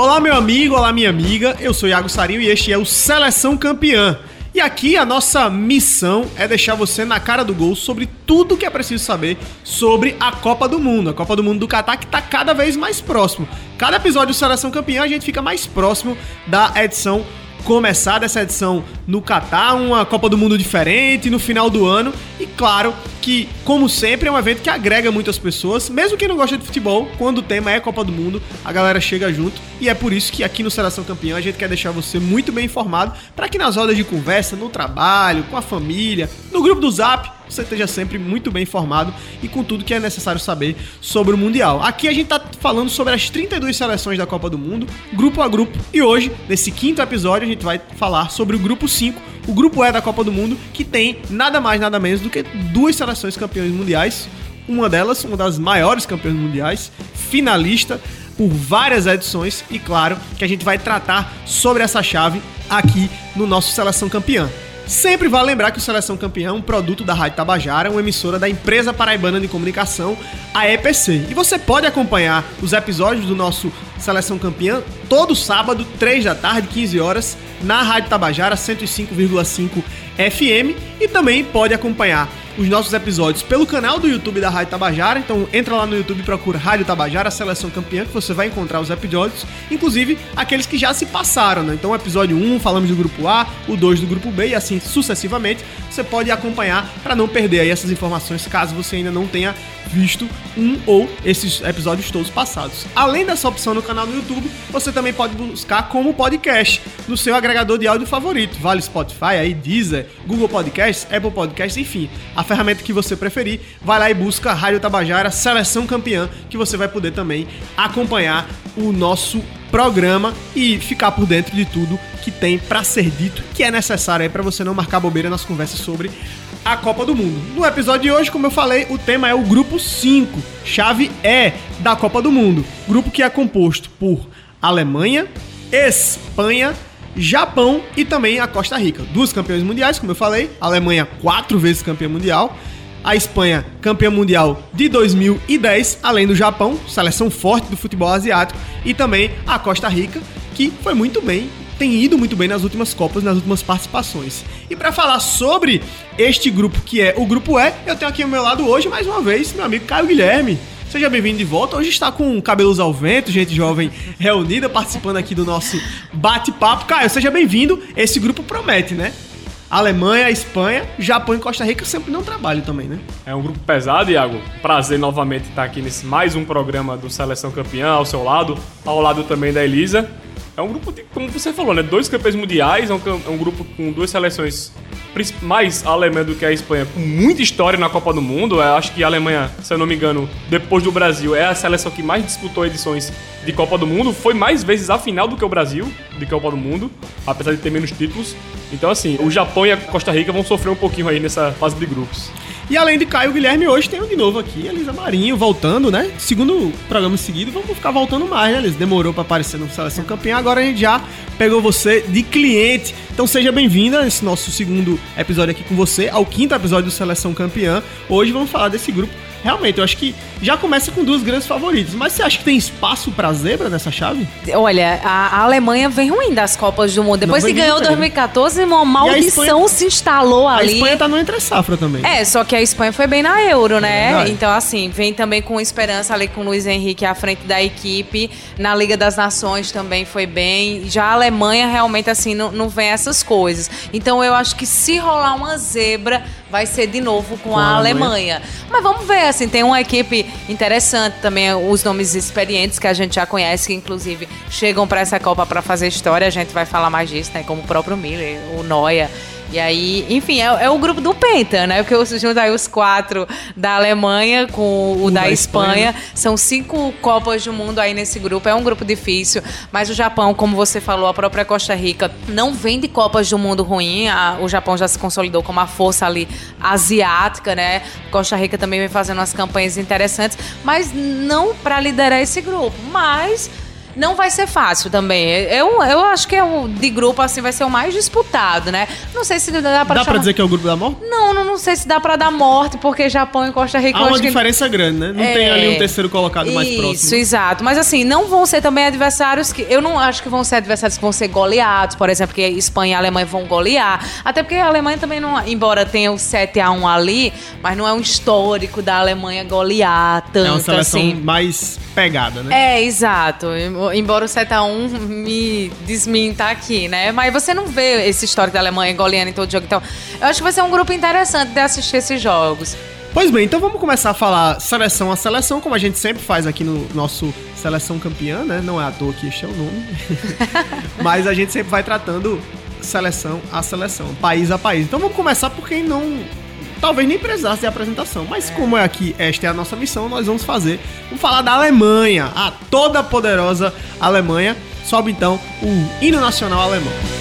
Olá, meu amigo, olá, minha amiga. Eu sou Iago Sarinho e este é o Seleção Campeã. E aqui a nossa missão é deixar você na cara do gol sobre tudo que é preciso saber sobre a Copa do Mundo. A Copa do Mundo do Catar que está cada vez mais próximo. Cada episódio do Seleção Campeã a gente fica mais próximo da edição começar dessa edição no Catar, uma Copa do Mundo diferente no final do ano. E claro que, como sempre, é um evento que agrega muitas pessoas, mesmo quem não gosta de futebol, quando o tema é Copa do Mundo, a galera chega junto. E é por isso que aqui no Seleção Campeã a gente quer deixar você muito bem informado para que nas rodas de conversa, no trabalho, com a família, no grupo do Zap, você esteja sempre muito bem informado e com tudo que é necessário saber sobre o Mundial. Aqui a gente está falando sobre as 32 seleções da Copa do Mundo, grupo a grupo, e hoje, nesse quinto episódio, a gente vai falar sobre o grupo 5, o grupo E da Copa do Mundo, que tem nada mais, nada menos do que duas seleções campeões mundiais. Uma delas, uma das maiores campeãs mundiais, finalista por várias edições, e claro que a gente vai tratar sobre essa chave aqui no nosso Seleção Campeã. Sempre vale lembrar que o Seleção Campeão é um produto da Rádio Tabajara, uma emissora da empresa paraibana de comunicação, a EPC. E você pode acompanhar os episódios do nosso Seleção Campeã todo sábado, 3 da tarde, 15 horas, na Rádio Tabajara 105,5 FM e também pode acompanhar os nossos episódios pelo canal do YouTube da Rádio Tabajara. Então entra lá no YouTube e procura Rádio Tabajara, Seleção Campeã, que você vai encontrar os episódios, inclusive aqueles que já se passaram, né? Então o episódio 1 falamos do grupo A, o 2 do grupo B e assim sucessivamente. Você pode acompanhar para não perder aí essas informações caso você ainda não tenha visto um ou esses episódios todos passados. Além dessa opção no canal do YouTube, você também pode buscar como podcast no seu agregador de áudio favorito. Vale Spotify, aí Deezer, Google Podcasts, Apple Podcasts, enfim. A ferramenta que você preferir, vai lá e busca Rádio Tabajara Seleção Campeã, que você vai poder também acompanhar o nosso programa e ficar por dentro de tudo que tem para ser dito, que é necessário aí para você não marcar bobeira nas conversas sobre a Copa do Mundo. No episódio de hoje, como eu falei, o tema é o grupo 5, chave E da Copa do Mundo. Grupo que é composto por Alemanha, Espanha, Japão e também a Costa Rica. Duas campeões mundiais, como eu falei. A Alemanha, quatro vezes campeã mundial. A Espanha, campeã mundial de 2010, além do Japão, seleção forte do futebol asiático. E também a Costa Rica, que foi muito bem tem ido muito bem nas últimas Copas, nas últimas participações. E para falar sobre este grupo que é o Grupo E, eu tenho aqui ao meu lado hoje, mais uma vez, meu amigo Caio Guilherme. Seja bem-vindo de volta. Hoje está com cabelos ao vento, gente jovem reunida, participando aqui do nosso bate-papo. Caio, seja bem-vindo. Esse grupo promete, né? Alemanha, Espanha, Japão e Costa Rica sempre não trabalham também, né? É um grupo pesado, Iago. Prazer novamente estar aqui nesse mais um programa do Seleção Campeã ao seu lado, ao lado também da Elisa. É um grupo, de, como você falou, né? Dois campeões mundiais, é um, é um grupo com duas seleções mais a Alemanha do que a Espanha, com muita história na Copa do Mundo. Eu acho que a Alemanha, se eu não me engano, depois do Brasil, é a seleção que mais disputou edições de Copa do Mundo. Foi mais vezes a final do que o Brasil de Copa do Mundo, apesar de ter menos títulos. Então, assim, o Japão e a Costa Rica vão sofrer um pouquinho aí nessa fase de grupos. E além de Caio Guilherme, hoje tem de novo aqui, Elisa Marinho, voltando, né? Segundo programa seguido, vamos ficar voltando mais, né, Elisa? Demorou para aparecer no Seleção Campeã, agora a gente já pegou você de cliente. Então seja bem-vinda nesse nosso segundo episódio aqui com você, ao quinto episódio do Seleção Campeã. Hoje vamos falar desse grupo realmente, eu acho que já começa com duas grandes favoritas. Mas você acha que tem espaço pra zebra nessa chave? Olha, a, a Alemanha vem ruim das Copas do Mundo. Depois que ganhou 2014, uma maldição Espanha, se instalou ali. A Espanha tá no entre-safra também. É, só que a Espanha foi bem na Euro, né? É então, assim, vem também com esperança ali com o Luiz Henrique à frente da equipe. Na Liga das Nações também foi bem. Já a Alemanha realmente, assim, não, não vem essas coisas. Então, eu acho que se rolar uma zebra, vai ser de novo com, com a, Alemanha. Alemanha. Mas vamos ver, assim, tem uma equipe interessante também, os nomes experientes que a gente já conhece, que inclusive chegam para essa Copa para fazer história, a gente vai falar mais disso, né? Como o próprio Miller, o Noia. E aí, enfim, é, é, o grupo do Penta, né? Porque eu junto aí os quatro da Alemanha com o, o da, da Espanha. Espanha. São cinco Copas do Mundo aí nesse grupo. É um grupo difícil, mas o Japão, como você falou, a própria Costa Rica não vem de Copas do Mundo ruim. A, o Japão já se consolidou como a força ali asiática, né? Costa Rica também vem fazendo umas campanhas interessantes, mas não para liderar esse grupo. Mas não vai ser fácil também. Eu, eu acho que é o de grupo assim vai ser o mais disputado, né? Não sei se dá pra Dá chamar... pra dizer que é o grupo da morte? Não, não, não sei se dá pra dar morte, porque Japão e Costa Rica Há uma acho que- diferença grande, né? Não É. tem ali um terceiro colocado mais Isso, próximo. exato. Mas assim, não vão ser também adversários que. Eu não acho que vão ser adversários que vão ser goleados, por exemplo, que Espanha e Alemanha vão golear. Até porque a Alemanha também não. Embora tenha o 7x1 ali, mas não é um histórico da Alemanha golear tanto É uma seleção assim. mais pegada, né? É, exato. Embora o 7x1 me desminta aqui, né? Mas você não vê esse histórico da Alemanha goleando em todo jogo. Então, eu acho que vai ser um grupo interessante de assistir esses jogos. Pois bem, então vamos começar a falar seleção a seleção, como a gente sempre faz aqui no nosso Seleção Campeã, né? Não é à toa que este é o nome. Mas a gente sempre vai tratando seleção a seleção, país a país. Então vamos começar por quem não. Talvez nem precisasse de apresentação, mas como é aqui, esta é a nossa missão, nós vamos fazer. Vamos falar da Alemanha, a toda poderosa Alemanha. Sobe então o hino nacional alemão.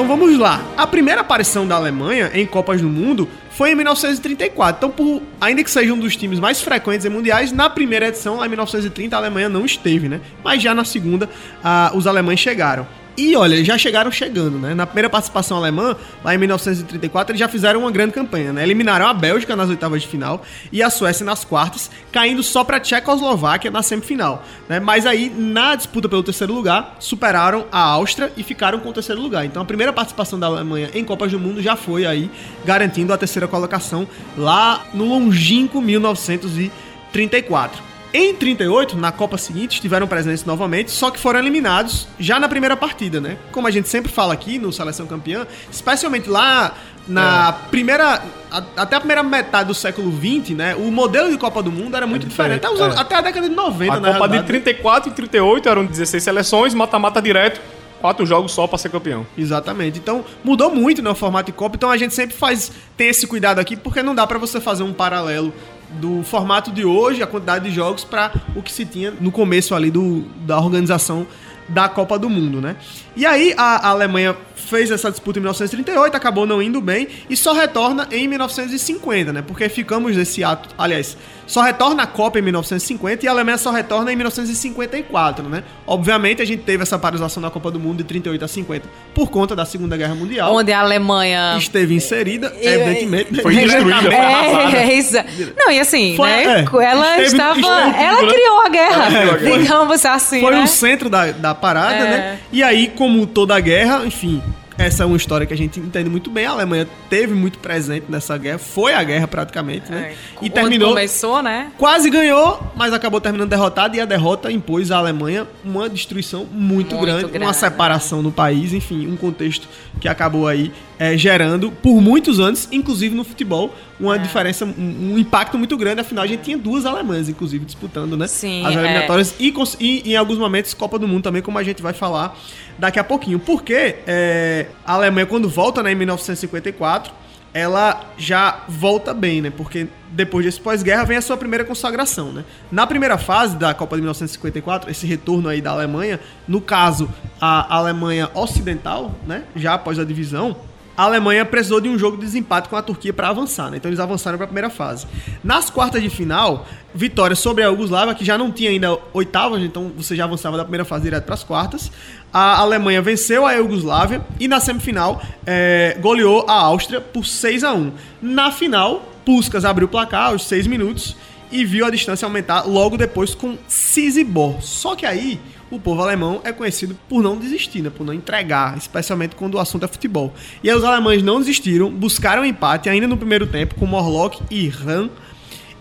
Então vamos lá. A primeira aparição da Alemanha em Copas do Mundo foi em 1934. Então, por, ainda que seja um dos times mais frequentes em mundiais, na primeira edição, lá em 1930, a Alemanha não esteve, né? Mas já na segunda, ah, os alemães chegaram. E olha, já chegaram chegando, né? Na primeira participação alemã, lá em 1934, eles já fizeram uma grande campanha, né? Eliminaram a Bélgica nas oitavas de final e a Suécia nas quartas, caindo só para a Tchecoslováquia na semifinal, né? Mas aí, na disputa pelo terceiro lugar, superaram a Áustria e ficaram com o terceiro lugar. Então, a primeira participação da Alemanha em Copas do Mundo já foi aí garantindo a terceira colocação lá no longínquo 1934. Em 38, na Copa seguinte, estiveram presentes novamente, só que foram eliminados já na primeira partida, né? Como a gente sempre fala aqui no Seleção Campeã, especialmente lá na primeira. a- até a primeira metade do século XX, né? O modelo de Copa do Mundo era muito diferente. Até, os é. até a década de 90, A na Copa de realidade. 34 e 38 eram 16 seleções, mata-mata direto, quatro jogos só pra ser campeão. Exatamente. Então, mudou muito né, o formato de Copa. Então, a gente sempre faz tem esse cuidado aqui, porque não dá pra você fazer um paralelo do formato de hoje, a quantidade de jogos, pra o que se tinha no começo ali do, da organização da Copa do Mundo, né? E aí, a, a Alemanha fez essa disputa em 1938, acabou não indo bem e só retorna em 1950, né? Porque ficamos nesse ato, aliás, só retorna a Copa em 1950 e a Alemanha só retorna em 1954, né? Obviamente a gente teve essa paralisação na Copa do Mundo de 38 a 50 por conta da Segunda Guerra Mundial. Onde a Alemanha. Esteve inserida, E- evidentemente. Foi destruída, arrasada. É, isso. Não, e assim, Foi- né? é, ela esteve- estava. esteve ela né? criou a guerra. Ela criou a guerra. Digamos assim. Foi né? o centro da, da parada, É. né? E aí, como toda a guerra, enfim, essa é uma história que a gente entende muito bem. A Alemanha teve muito presente nessa guerra, foi a guerra praticamente, né? É. E terminou. começou, né? Quase ganhou, mas acabou terminando derrotada e a derrota impôs à Alemanha uma destruição muito, Muito grande, uma grande. separação no país, enfim, um contexto que acabou aí é, gerando por muitos anos, inclusive no futebol, uma É. diferença, um, um impacto muito grande. Afinal, a gente tinha duas alemãs, inclusive, disputando, né? Sim, as é. eliminatórias e, cons- e, em alguns momentos Copa do Mundo também, como a gente vai falar daqui a pouquinho. Porque é, a Alemanha, quando volta né, em 1954, ela já volta bem, né? Porque depois desse pós-guerra vem a sua primeira consagração, né? Na primeira fase da Copa de 1954, esse retorno aí da Alemanha, no caso, a Alemanha Ocidental, né? Já após a divisão, a Alemanha precisou de um jogo de desempate com a Turquia para avançar, né? Então eles avançaram para a primeira fase. Nas quartas de final, vitória sobre a Iugoslávia, que já não tinha ainda oitavas, então você já avançava da primeira fase direto para as quartas. A Alemanha venceu a Iugoslávia e na semifinal eh, goleou a Áustria por 6 a 1 Na final, Puskas abriu o placar aos 6 minutos e viu a distância aumentar logo depois com Sizibor. Só que aí o povo alemão é conhecido por não desistir, né? por não entregar, especialmente quando o assunto é futebol. E aí os alemães não desistiram, buscaram empate ainda no primeiro tempo com Morlock e Ram.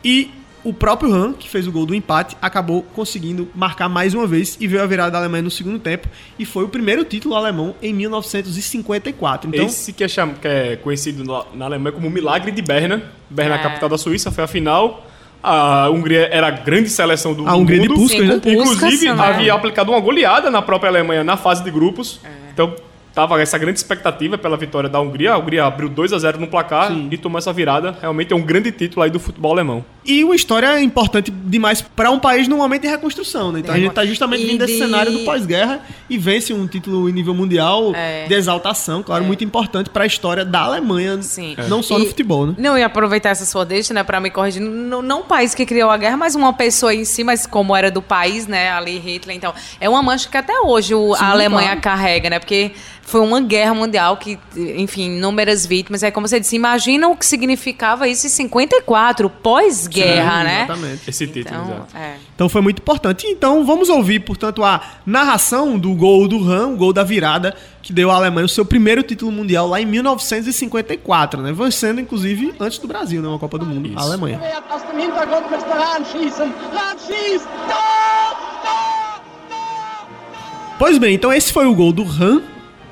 E o próprio Ram, que fez o gol do empate, acabou conseguindo marcar mais uma vez e veio a virada da Alemanha no segundo tempo. E foi o primeiro título alemão em 1954. Então, Esse que é, cham- que é conhecido na, Alemanha como o Milagre de Berna. Berna é a É. capital da Suíça, foi a final. A Hungria era a grande seleção do A Hungria de mundo. Puskas, Sim, né? com Puskas, Inclusive, né? havia aplicado uma goleada na própria Alemanha na fase de grupos. É. Então, tava essa grande expectativa pela vitória da Hungria. A Hungria abriu 2 a 0 no placar Sim. e tomou essa virada. Realmente é um grande título aí do futebol alemão. E uma história importante demais para um país num momento de reconstrução, né? Então a gente tá justamente E vindo desse de- cenário do pós-guerra e vence um título em nível mundial É. de exaltação, claro, muito importante para a história da Alemanha, Sim. não só E- no futebol, né? Não, e aproveitar essa sua deixa, né, pra me corrigir. Não, não o país que criou a guerra, mas uma pessoa em si, mas como era do país, né, ali Hitler. Então, é uma mancha que até hoje o- Sim, a Alemanha claro. carrega, né, porque foi uma guerra mundial que, enfim, inúmeras vítimas. É como você disse, imagina o que significava isso em 54, pós-guerra, né? Exatamente. Esse título, Então, exato. é. Então foi muito importante. Então vamos ouvir, portanto, a narração do gol do Ram, o gol da virada, que deu à Alemanha o seu primeiro título mundial lá em 1954, né? Vencendo, inclusive, antes do Brasil, né? Uma Copa do Mundo, a Isso. Alemanha. Tor! Tor! Pois bem, então esse foi o gol do Ram.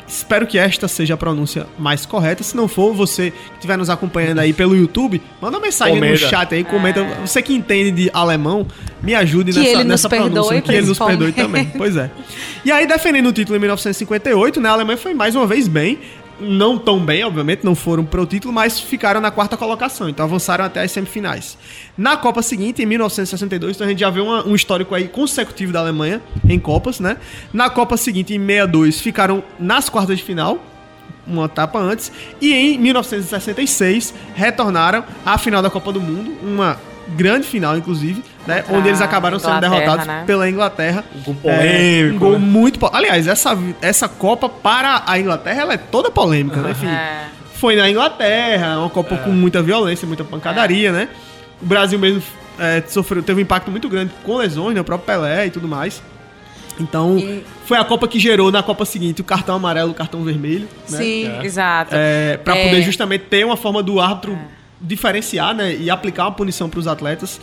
Espero que esta seja a pronúncia mais correta. Se não for, você que estiver nos acompanhando aí pelo YouTube, manda uma mensagem no Comenta. chat aí, comenta. Você que entende de alemão, me ajude Que nessa, nessa pronúncia. que ele nos perdoe também. Pois é. E aí, defendendo o título em 1958, né, a Alemanha foi mais uma vez bem. Não tão bem, obviamente, não foram pro título, mas ficaram na quarta colocação. Então avançaram até as semifinais. Na Copa seguinte, em 1962, então a gente já vê uma- um histórico aí consecutivo da Alemanha em Copas, né? Na Copa seguinte, em 62, ficaram nas quartas de final, uma etapa antes. E em 1966, retornaram à final da Copa do Mundo, uma grande final, inclusive, né? Contra Onde eles acabaram sendo derrotados né? pela Inglaterra. Um gol É, polêmico, um gol né? muito... po- Aliás, essa, essa Copa para a Inglaterra, ela é toda polêmica, né? Enfim, É. foi na Inglaterra, uma Copa com muita violência, muita pancadaria, né? O Brasil mesmo é, sofreu, teve um impacto muito grande com lesões, né? O próprio Pelé e tudo mais. Então, E- foi a Copa que gerou na Copa seguinte o cartão amarelo e o cartão vermelho. né? Sim, É. exato. É, para É. poder justamente ter uma forma do árbitro diferenciar né, e aplicar uma punição para os atletas.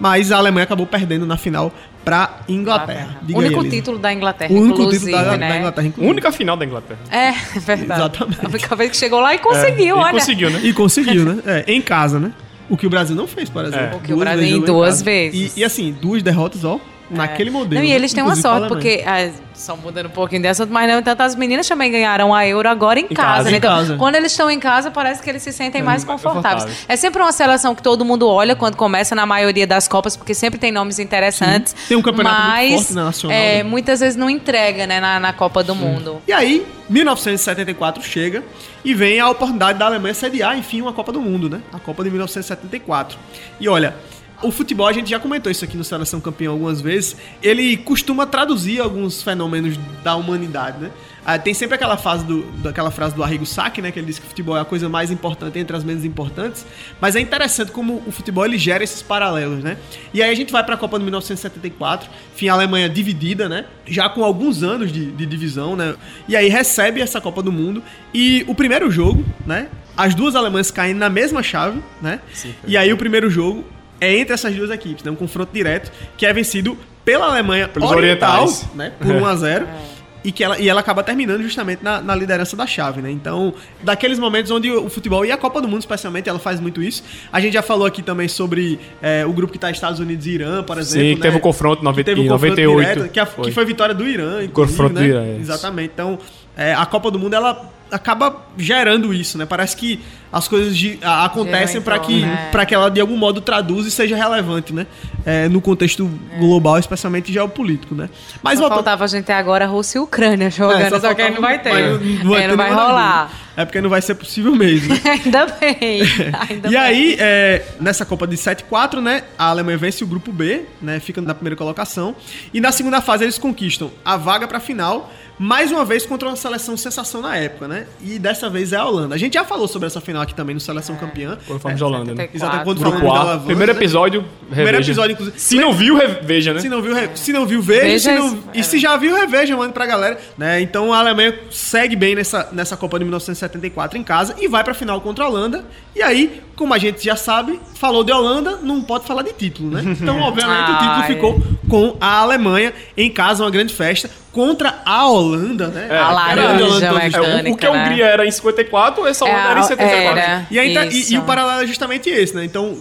Mas a Alemanha acabou perdendo na final para Inglaterra. Aí, único Elisa. título da Inglaterra, O único título da, né? da Inglaterra, inclusive. Única final da Inglaterra. É, verdade. Exatamente. A única vez que chegou lá e conseguiu, É, e olha. conseguiu, né? E conseguiu, né? É, em casa, né? O que o Brasil não fez, por exemplo. É. O que o Duas Brasil- vezes em duas vezes. E, e assim, duas derrotas, ó, naquele modelo. Não, e né? eles têm uma sorte, porque, ah, só mudando um pouquinho de assunto, mas não entanto, as meninas também ganharam a Euro agora em, casa. casa, né? em Então, casa. quando eles estão em casa, parece que eles se sentem mais mais confortáveis. confortáveis. É sempre uma seleção que todo mundo olha quando começa na maioria das Copas, porque sempre tem nomes interessantes. Tem um campeonato muito mas, forte na nacional, É, né? muitas vezes não entrega, né, na, na Copa do Mundo. E aí, 1974 chega e vem a oportunidade da Alemanha sediar, enfim, uma Copa do Mundo, né? A Copa de 1974. E olha, o futebol, a gente já comentou isso aqui no Seleção Campeão algumas vezes, ele costuma traduzir alguns fenômenos da humanidade, né? Ah, tem sempre aquela, fase do, daquela frase do Arrigo Sacchi, né? Que ele diz que o futebol é a coisa mais importante entre as menos importantes. Mas é interessante como o futebol ele gera esses paralelos, né? E aí a gente vai para a Copa de 1974, enfim, a Alemanha dividida, né? Já com alguns anos de, de divisão, né? E aí recebe essa Copa do Mundo. E o primeiro jogo, né? As duas Alemanhas caem na mesma chave, né? Sim, e aí o primeiro jogo é entre essas duas equipes, né? Um confronto direto que é vencido pela Alemanha Pelos Oriental, orientais. né? Por 1 a 0 E, que ela, e ela acaba terminando justamente na, na liderança da chave, né? Então, daqueles momentos onde o futebol e a Copa do Mundo, especialmente, ela faz muito isso. A gente já falou aqui também sobre é, o grupo que está Estados Unidos e Irã, por exemplo. Sim, que teve né? o confronto teve em confronto 98. direto, que, a- Foi. que foi vitória do Irã, inclusive, Confronto né? do Irã, é isso. Exatamente. Então, é, a Copa do Mundo, ela acaba gerando isso, né? Parece que as coisas de- a- acontecem para que, né? pra que ela, de algum modo, traduza e seja relevante, né? É, no contexto global, especialmente geopolítico, né? Mas Só voltando- faltava a gente ter agora Rússia e Ucrânia jogando, é, só, que aí não vai ter. É, não não ter vai nenhuma rolar. É porque não vai ser possível mesmo. Ainda bem. Ainda e bem. aí, é, nessa Copa de 7-4, né? A Alemanha vence o grupo B, né? Fica na primeira colocação. E na segunda fase eles conquistam a vaga pra final, mais uma vez contra uma seleção sensação na época, né? E dessa vez é a Holanda. A gente já falou sobre essa final aqui também no Seleção Campeã. Quando falamos de Holanda, né? 74. Exatamente, quando Grupo falamos A. dela, Primeiro né? episódio, Primeiro reveja. episódio, inclusive. Se não viu, reveja, né? Se não viu, re- se não viu veja. Veja se não- isso. e se já viu, reveja, manda pra galera. Né? Então a Alemanha segue bem nessa, nessa Copa de 1974 em casa e vai pra final contra a Holanda. E aí, como a gente já sabe, falou de Holanda, não pode falar de título, né? Então, obviamente, o título Ai. ficou com a Alemanha em casa, uma grande festa contra a Holanda, né? É, A laranja Holanda É, o, o que a né? Hungria era em 54, essa Holanda É, era em 74. era. E, aí, tá- e- e o paralelo é justamente esse, né? Então,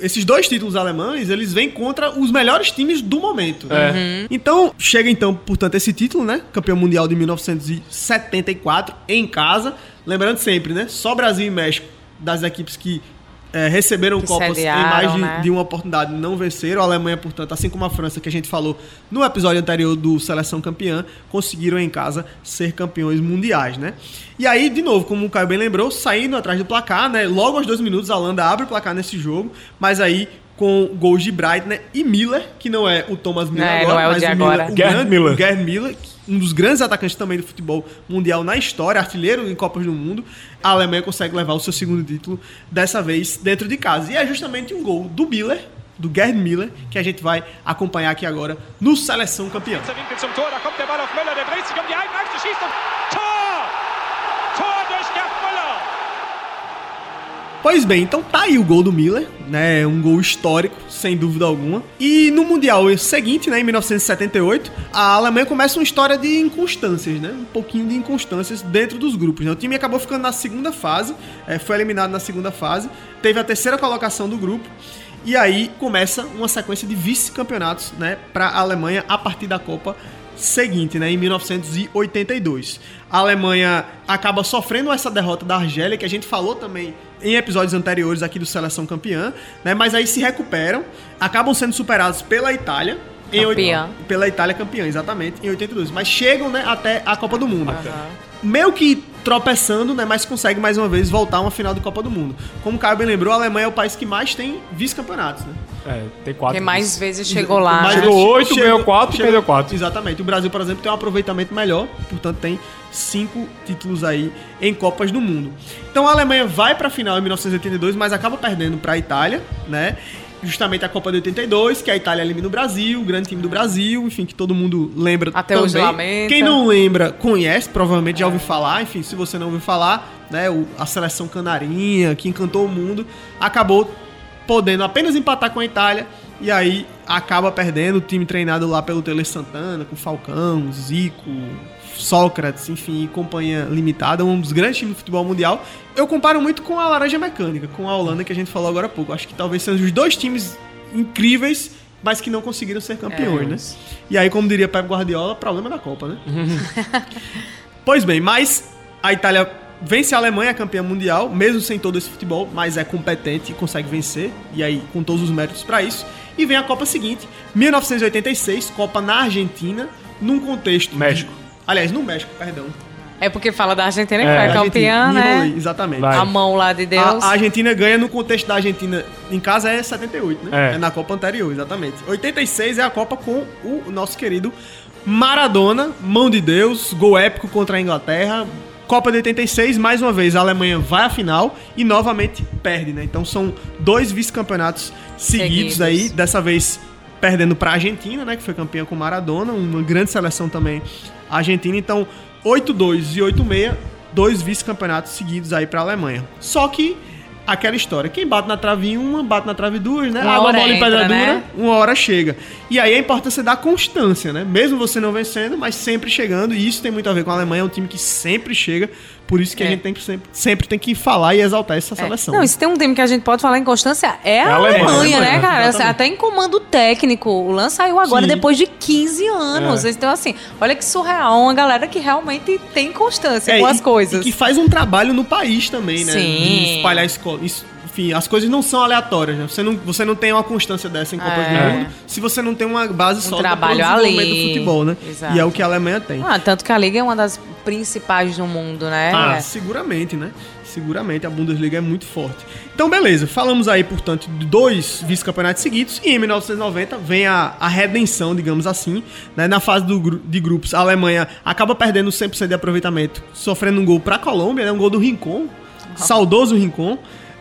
esses dois títulos alemães, eles vêm contra os melhores times do momento. né? É. Então, chega então, portanto, esse título, né? Campeão mundial de 1974 em casa. Lembrando sempre, né? Só Brasil e México das equipes que eh, receberam Que Copas em mais de, né? de uma oportunidade não venceram. A Alemanha, portanto, assim como a França, que a gente falou no episódio anterior do Seleção Campeã, conseguiram em casa ser campeões mundiais, né? E aí, de novo, como o Caio bem lembrou, saindo atrás do placar, né? Logo aos dois minutos, a Holanda abre o placar nesse jogo, mas aí com gols de Breitner e Miller, que não é o Thomas Miller É, agora, não é o mas de o agora. Miller, o Gerd grande- Miller. o Gerd Miller, um dos grandes atacantes também do futebol mundial na história, artilheiro em Copas do Mundo. A Alemanha consegue levar o seu segundo título, dessa vez dentro de casa. E é justamente um gol do Miller, do Gerd Miller, que a gente vai acompanhar aqui agora no Seleção Campeã. Pois bem, então tá aí o gol do Miller, né? Um gol histórico, sem dúvida alguma. E no Mundial seguinte, né, em 1978, a Alemanha começa uma história de inconstâncias, né? Um pouquinho de inconstâncias dentro dos grupos. Né? O time acabou ficando na segunda fase, eh, foi eliminado na segunda fase, teve a terceira colocação do grupo. E aí começa uma sequência de vice-campeonatos, né, para a Alemanha a partir da Copa seguinte, né, em 1982. A Alemanha acaba sofrendo essa derrota da Argélia, que a gente falou também em episódios anteriores aqui do Seleção Campeã, né, mas aí se recuperam, acabam sendo superados pela Itália. Em Campeã. oit- pela Itália campeã, exatamente, em 82. Mas chegam né, até a Copa do Mundo. Meio que tropeçando, né, mas consegue mais uma vez voltar a uma final de Copa do Mundo. Como o Caio bem lembrou, a Alemanha é o país que mais tem vice-campeonatos, né? É, tem quatro. Quem mais vezes chegou lá. Né? Chegou che- oito, ganhou quatro, perdeu quatro. Exatamente. O Brasil, por exemplo, tem um aproveitamento melhor, portanto tem cinco títulos aí em Copas do Mundo. Então a Alemanha vai para a final em 1982, mas acaba perdendo para a Itália, né? Justamente a Copa de 82, que a Itália elimina o Brasil, o grande time do Brasil, enfim, que todo mundo lembra Até também. hoje lamenta. Quem não lembra, conhece, provavelmente já ouviu falar. Enfim, se você não ouviu falar, né, o- a seleção canarinha, que encantou o mundo, acabou podendo apenas empatar com a Itália e aí acaba perdendo o time treinado lá pelo Tele Santana, com Falcão, Zico, Sócrates, enfim, e companhia limitada, um dos grandes times do futebol mundial. Eu comparo muito com a Laranja Mecânica, com a Holanda que a gente falou agora há pouco. Acho que talvez sejam os dois times incríveis, mas que não conseguiram ser campeões, né? E aí, como diria Pep Guardiola, problema da Copa, né? Pois bem, mas a Itália vence a Alemanha, campeã mundial, mesmo sem todo esse futebol, mas é competente e consegue vencer, e aí com todos os méritos pra isso. E vem a Copa seguinte, 1986, Copa na Argentina, num contexto. de- México. Aliás, no México, perdão. É porque fala da Argentina que É, foi campeã, né? enrolei, exatamente. Vai. A mão lá de Deus. A, a Argentina ganha no contexto da Argentina em casa é 78, né? É. É. na Copa anterior, exatamente. 86 é a Copa com o nosso querido Maradona, mão de Deus, gol épico contra a Inglaterra. Copa de 86, mais uma vez, a Alemanha vai à final e novamente perde, né? Então são dois vice-campeonatos seguidos, Seguidos. aí, dessa vez perdendo para a Argentina, né, que foi campeã com Maradona, uma grande seleção também argentina. Então, 8-2 e 8-6, dois vice-campeonatos seguidos aí para a Alemanha. Só que aquela história, quem bate na trave em uma, bate na trave duas, né? Uma Água mole e pedra dura, né? uma hora chega. E aí a importância da constância, né? Mesmo você não vencendo, mas sempre chegando, e isso tem muito a ver com a Alemanha, é um time que sempre chega, por isso que a É. gente tem sempre, sempre tem que falar e exaltar essa É. seleção. Não, e se tem um time que a gente pode falar em constância, é a a Alemanha, Alemanha, né, cara? exatamente. Até em comando técnico. O Lan saiu agora Sim. depois de 15 anos. É. Então, assim, olha que surreal. Uma galera que realmente tem constância É, com e- as coisas. E que faz um trabalho no país também, né? Sim. De espalhar escola. Isso, enfim, as coisas não são aleatórias, né? Você não, você não tem uma constância dessa em Copas É. do Mundo se você não tem uma base sólida trabalho desenvolvimento ali. do futebol, né? Exato. E é o que a Alemanha tem. Ah, tanto que a Liga é uma das principais do mundo, né? Ah, seguramente, né? Seguramente a Bundesliga é muito forte. Então, beleza. Falamos aí, portanto, de dois vice-campeonatos seguidos. E em 1990 vem a, a redenção, digamos assim. Né? Na fase do de grupos, a Alemanha acaba perdendo 100% de aproveitamento, sofrendo um gol para a Colômbia, né? um gol do Rincon. Saudoso Rincon.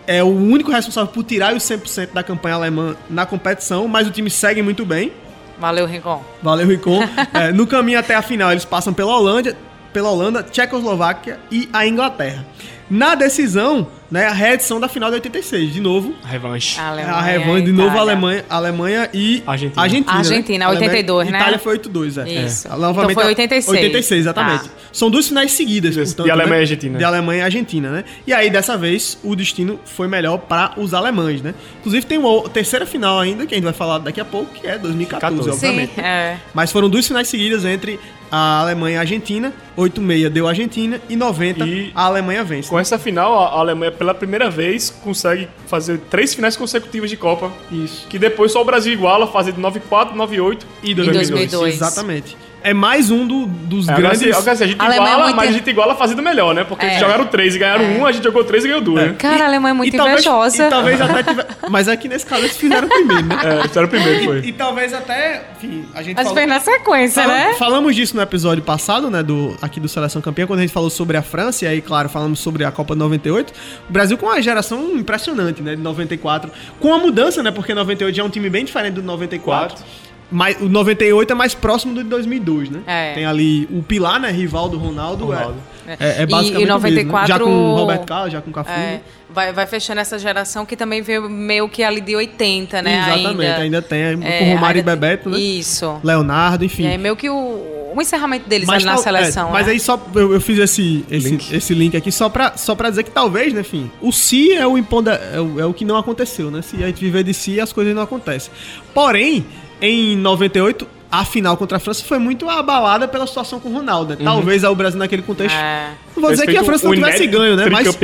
É o único responsável por tirar os 100% da campanha alemã na competição, mas o time segue muito bem. Valeu, Rincon. Valeu, Ricon. É, no caminho até a final, eles passam pela Holanda, pela Holanda, Tchecoslováquia e a Inglaterra. Na decisão, né, a reedição da final de 86. De novo, Revanche. A a Alemanha, revanche, de novo, Itália. Alemanha, Alemanha e Argentina. Argentina. né? Argentina, Alemanha- 82, né? Itália foi 82, é. Isso. É. Novamente, Então foi 86. 86, exatamente. Tá. São duas finais seguidas, Isso, portanto. de Alemanha né? e Argentina. De Alemanha e Argentina, né? E aí, dessa vez, o destino foi melhor para os alemães, né? Inclusive, tem uma o- terceira final ainda, que a gente vai falar daqui a pouco, que é 2014, 14. Sim, obviamente. é. Mas foram duas finais seguidas entre a Alemanha e a Argentina. 86 deu a Argentina e 90 E- a Alemanha vence. Com essa final, a a Alemanha, pela primeira vez, consegue fazer três finais consecutivas de Copa. Isso. Que depois só o Brasil iguala, fazer de 9-4, 9-8 E 2002. 2002. Exatamente. É mais um do- dos É, grandes... assim, agora, assim, a gente A Alemanha é iguala, muito- mas a gente iguala fazendo melhor, né? Porque É. eles jogaram três e ganharam um, a gente jogou três e ganhou duas, né? Cara, a Alemanha é muito e talvez, invejosa. E talvez até. Mas aqui nesse caso eles fizeram primeiro, né? É, o primeiro, E, foi. e talvez até, enfim, a gente Mas falou- foi na sequência, Fala- né? Falamos disso no episódio passado, né, do, aqui do Seleção Campeã, quando a gente falou sobre a França, e aí, claro, falamos sobre a Copa de 98. O Brasil com uma geração impressionante, né, de 94. Com a mudança, né, porque 98 já é um time bem diferente do 94. Mas o 98 é mais próximo do de 2002, né? É. Tem ali o Pilar, né, rival do Ronaldo. é- Ronaldo. É, é, E- basicamente e o mesmo, né? 94 Já com o Roberto Carlos, já com o Cafu. É, vai, vai fechando essa geração que também veio meio que ali de 80, né? Exatamente, ainda, tem aí, É, com o Romário ainda e Bebeto, né? Isso. Leonardo, enfim. E aí meio que o, o encerramento deles ali na tal- seleção. é, mas né? aí só eu, eu fiz esse, esse, Link. esse link aqui só pra, só pra dizer que talvez, né, enfim, o si é o imponda, é, o, é o que não aconteceu, né? Se a gente viver de si, as coisas não acontecem. Porém, em 98, a final contra a França foi muito abalada pela situação com o Ronaldo. né? Talvez o Brasil naquele contexto. É. Não vou dizer que a França não tivesse ganho, né? Mas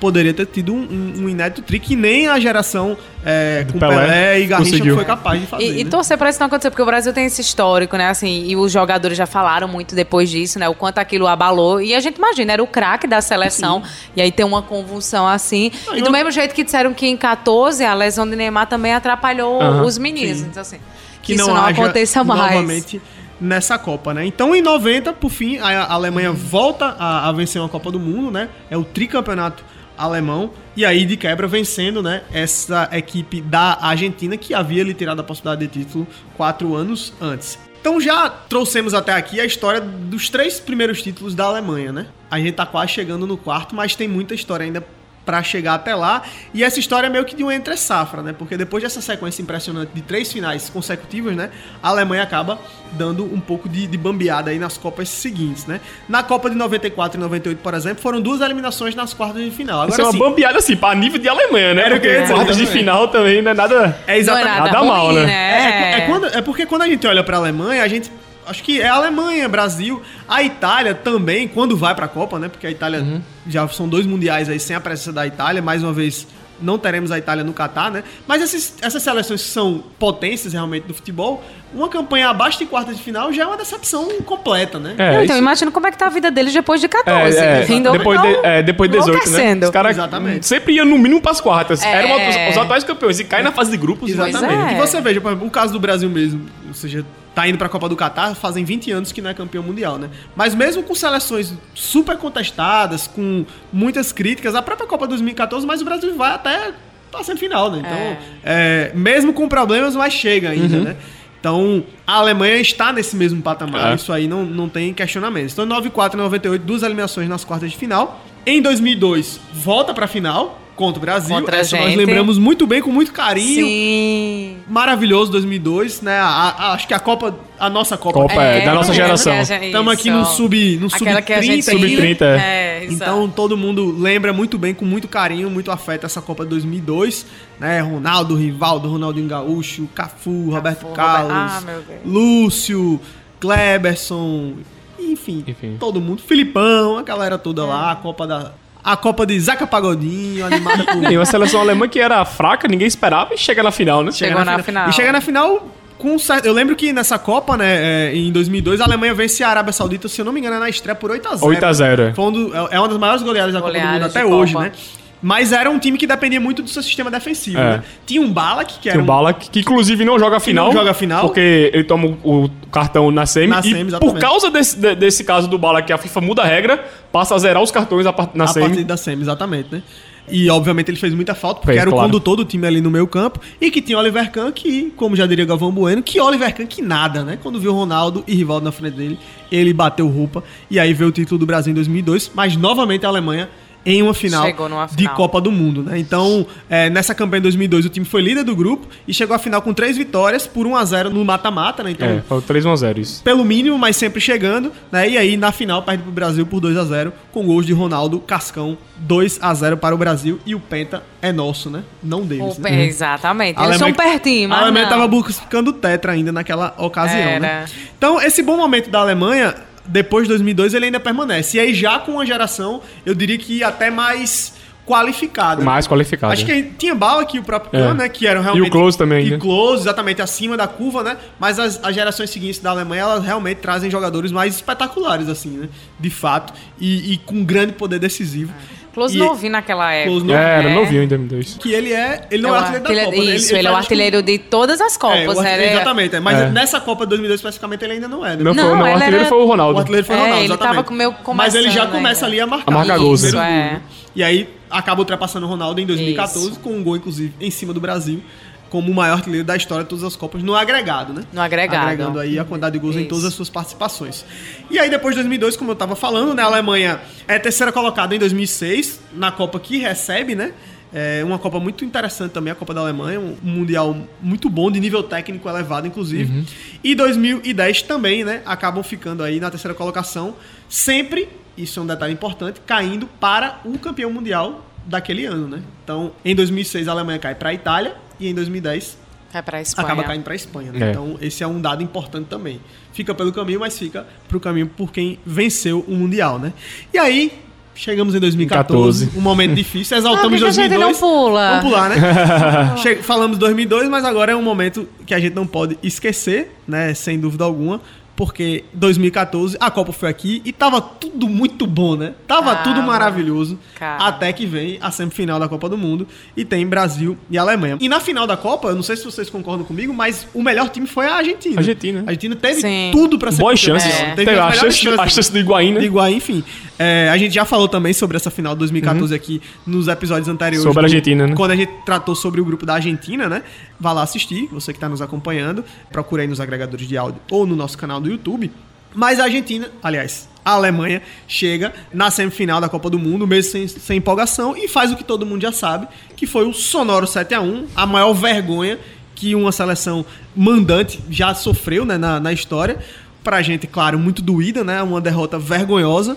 poderia ter tido um, um, um inédito tri que nem a geração é, com Pelé Pelé, e Garrincha conseguiu. foi capaz de fazer. E, e né? torcer pra isso não acontecer, porque o Brasil tem esse histórico, né? Assim, e os jogadores já falaram muito depois disso, né? O quanto aquilo abalou. E a gente imagina, era o craque da seleção. E aí tem uma convulsão assim. Não, e e do uma- mesmo jeito que disseram que em 14 a lesão de Neymar também atrapalhou Aham, os meninos. sim. Então, assim, que, isso não haja aconteça mais. novamente nessa Copa, né? Então, em 90, por fim, a a Alemanha volta a, a vencer uma Copa do Mundo, né? É o tricampeonato alemão. E aí, de quebra, vencendo, né? Essa equipe da Argentina que havia lhe tirado a possibilidade de título quatro anos antes. Então já trouxemos até aqui a história dos três primeiros títulos da Alemanha, né? A gente tá quase chegando no quarto, mas tem muita história ainda pra chegar até lá. E essa história é meio que de um entre safra, né? Porque depois dessa sequência impressionante de três finais consecutivas, né? A Alemanha acaba dando um pouco de, de bambeada aí nas Copas seguintes, né? Na Copa de 94 e 98, por exemplo, foram duas eliminações nas quartas de final. Isso Agora é uma sim, bambeada assim, pra nível de Alemanha, né? Era Porque dizer, quartas de final também não é nada. é exatamente. Não é nada, nada ruim, mal, né? né? É, é, quando- é porque quando a gente olha pra Alemanha, a gente. Acho que é a Alemanha, Brasil. A Itália também, quando vai pra Copa, né? Porque a Itália Uhum. já são dois mundiais aí sem a presença da Itália. Mais uma vez, não teremos a Itália no Catar, né? Mas esses- essas seleções que são potências realmente do futebol, uma campanha abaixo de quartas de final já é uma decepção completa, né? É, então, isso- imagina como é que tá a vida deles depois de 14. É, é, Rindo depois, não de, é, depois de 18, né? Os caras Exatamente. sempre iam no mínimo pras quartas. É. Eram os, os atuais campeões. E cai na fase de grupos. Exatamente. é. E você veja, por exemplo, o caso do Brasil mesmo, ou seja, tá indo pra Copa do Catar, fazem 20 anos que não é campeão mundial, né? Mas mesmo com seleções super contestadas, com muitas críticas, a própria Copa 2014, mas o Brasil vai até a semifinal, né? Então, é, mesmo com problemas, mas chega ainda, né? Então, a Alemanha está nesse mesmo patamar, É. isso aí não, não tem questionamento. Então, 94 e 98, duas eliminações nas quartas de final. Em 2002, volta pra final contra o Brasil. Contra a Essa nós lembramos muito bem, com muito carinho Sim. maravilhoso 2002, né? A- a- acho que a Copa, a nossa Copa. Copa, é, da nossa é, geração. é, é, Estamos aqui no sub, no sub Aquela que a gente 30 aqui. Sub-30, É, exato. Então todo mundo lembra muito bem, com muito carinho, muito afeto essa Copa de 2002, né? Ronaldo, Rivaldo, Ronaldinho Gaúcho, Cafu, Roberto Carlos, Ah. Lúcio, Kleberson, enfim, Enfim. todo mundo, Filipão, a galera toda lá, a Copa da a Copa de Zaca Pagodinho, animada por E uma seleção alemã que era fraca, ninguém esperava e chega na final, né? Chegou na final. E chega na final com certo... Eu lembro que nessa Copa, né, é, em 2002, a Alemanha vence a Arábia Saudita, se eu não me engano, é na estreia por 8x0. 8 a 0. Foi um do- é uma das maiores goleadas da Copa do Mundo Goleadas até hoje, Copa. né? Mas era um time que dependia muito do seu sistema defensivo, É. né? Tinha um Balak, que era Tem o Balak, que inclusive não joga a final. não joga a final. Porque ele toma o cartão na semi. Na e semi, exatamente. por causa desse, de- desse caso do Balak, a FIFA muda a regra, passa a zerar os cartões a na a semi. partir da semi, exatamente, né? E obviamente ele fez muita falta, porque Fez, era o claro. condutor do time ali no meio campo. E que tinha Oliver Kahn, que, como já diria Galvão Bueno, que Oliver Kahn que nada, né? Quando viu Ronaldo e Rivaldo na frente dele, ele bateu roupa. E aí veio o título do Brasil em 2002. Mas novamente a Alemanha em uma final, numa de final. Copa do Mundo, né? Então, é, nessa campanha de 2002, o time foi líder do grupo e chegou à final com três vitórias por 1 a 0 no mata-mata, né? Então, É, foi o 3x0 isso. pelo mínimo, mas sempre chegando, né? E aí na final perde pro Brasil por 2 a 0 com gols de Ronaldo Cascão, 2 a 0 para o Brasil e o penta é nosso, né? Não deles. O- né? Exatamente. A Eles são pertinho, mas A Alemanha não. estava buscando o tetra ainda naquela ocasião, Era. né? Então, esse bom momento da Alemanha, depois de 2002, ele ainda permanece. E aí já com uma geração, eu diria que até mais qualificada. Mais qualificado. Acho que tinha Bala aqui, o próprio É. Kahn, né? Que eram realmente. E o Klose também, E né? Klose, exatamente, acima da curva, né? Mas as, as gerações seguintes da Alemanha, elas realmente trazem jogadores mais espetaculares, assim, né? De fato. E, e com grande poder decisivo. Close E- novinho naquela época. Close É, era É. novinho em 2002. Que ele é. Ele não é, É o artilheiro da Copa, né? Isso, ele, é o artilheiro de todas as É, Copas, né? Ele- Exatamente, é. mas É. nessa Copa de 2002 especificamente ele ainda não é. né? Não, foi, Não, não, o ele artilheiro era- foi o Ronaldo. O artilheiro foi o É, Ronaldo, ele tava meio Mas ele já começa ainda. ali a marcar. A marcar gols, né? né? E aí acaba ultrapassando o Ronaldo em 2014 Isso. com um gol, inclusive, em cima do Brasil. Como o maior artilheiro da história de todas as Copas no agregado, né? No agregado. Agregando aí a quantidade de gols em Isso. todas as suas participações. E aí, depois de 2002, como eu tava falando, né? A Alemanha é terceira colocada em 2006, na Copa que recebe, né? É uma Copa muito interessante também, a Copa da Alemanha, um Mundial muito bom, de nível técnico elevado, inclusive. E 2010 também, né? Acabam ficando aí na terceira colocação, sempre, isso é um detalhe importante, caindo para o campeão mundial daquele ano, né? Então, em 2006 a Alemanha cai para a Itália e em 2010 Vai pra Espanha. acaba caindo para a Espanha. Né? É. Então, esse é um dado importante também. Fica pelo caminho, mas fica pro caminho por quem venceu o Mundial, né? E aí, chegamos em 2014, 14. um momento difícil, Ah, exaltamos que que a gente 2002. não pula? Vamos pular, né? Che- Falamos 2002, mas agora é um momento que a gente não pode esquecer, né? Sem dúvida alguma. Porque 2014, a Copa foi aqui e tava tudo muito bom, né? Tava Tava. tudo maravilhoso. Cara. Até que vem a semifinal da Copa do Mundo e tem Brasil e Alemanha. E na final da Copa, eu não sei se vocês concordam comigo, mas o melhor time foi a Argentina. Argentina. A Argentina teve Sim. tudo pra ser Boas chances. É. Teve a chance, chances. a chance do Higuaín, né? Do Higuaín, enfim. É, a gente já falou também sobre essa final de 2014 aqui nos episódios anteriores. Sobre a do- Argentina, né? Quando a gente tratou sobre o grupo da Argentina, né? Vá lá assistir, você que está nos acompanhando. Procure aí nos agregadores de áudio ou no nosso canal do YouTube. Mas a Argentina, aliás, a Alemanha chega na semifinal da Copa do Mundo, mesmo sem, sem empolgação, e faz o que todo mundo já sabe, que foi o sonoro 7 a 1 a maior vergonha que uma seleção mandante já sofreu né, na, na história. Pra gente, claro, muito doída, né? Uma derrota vergonhosa.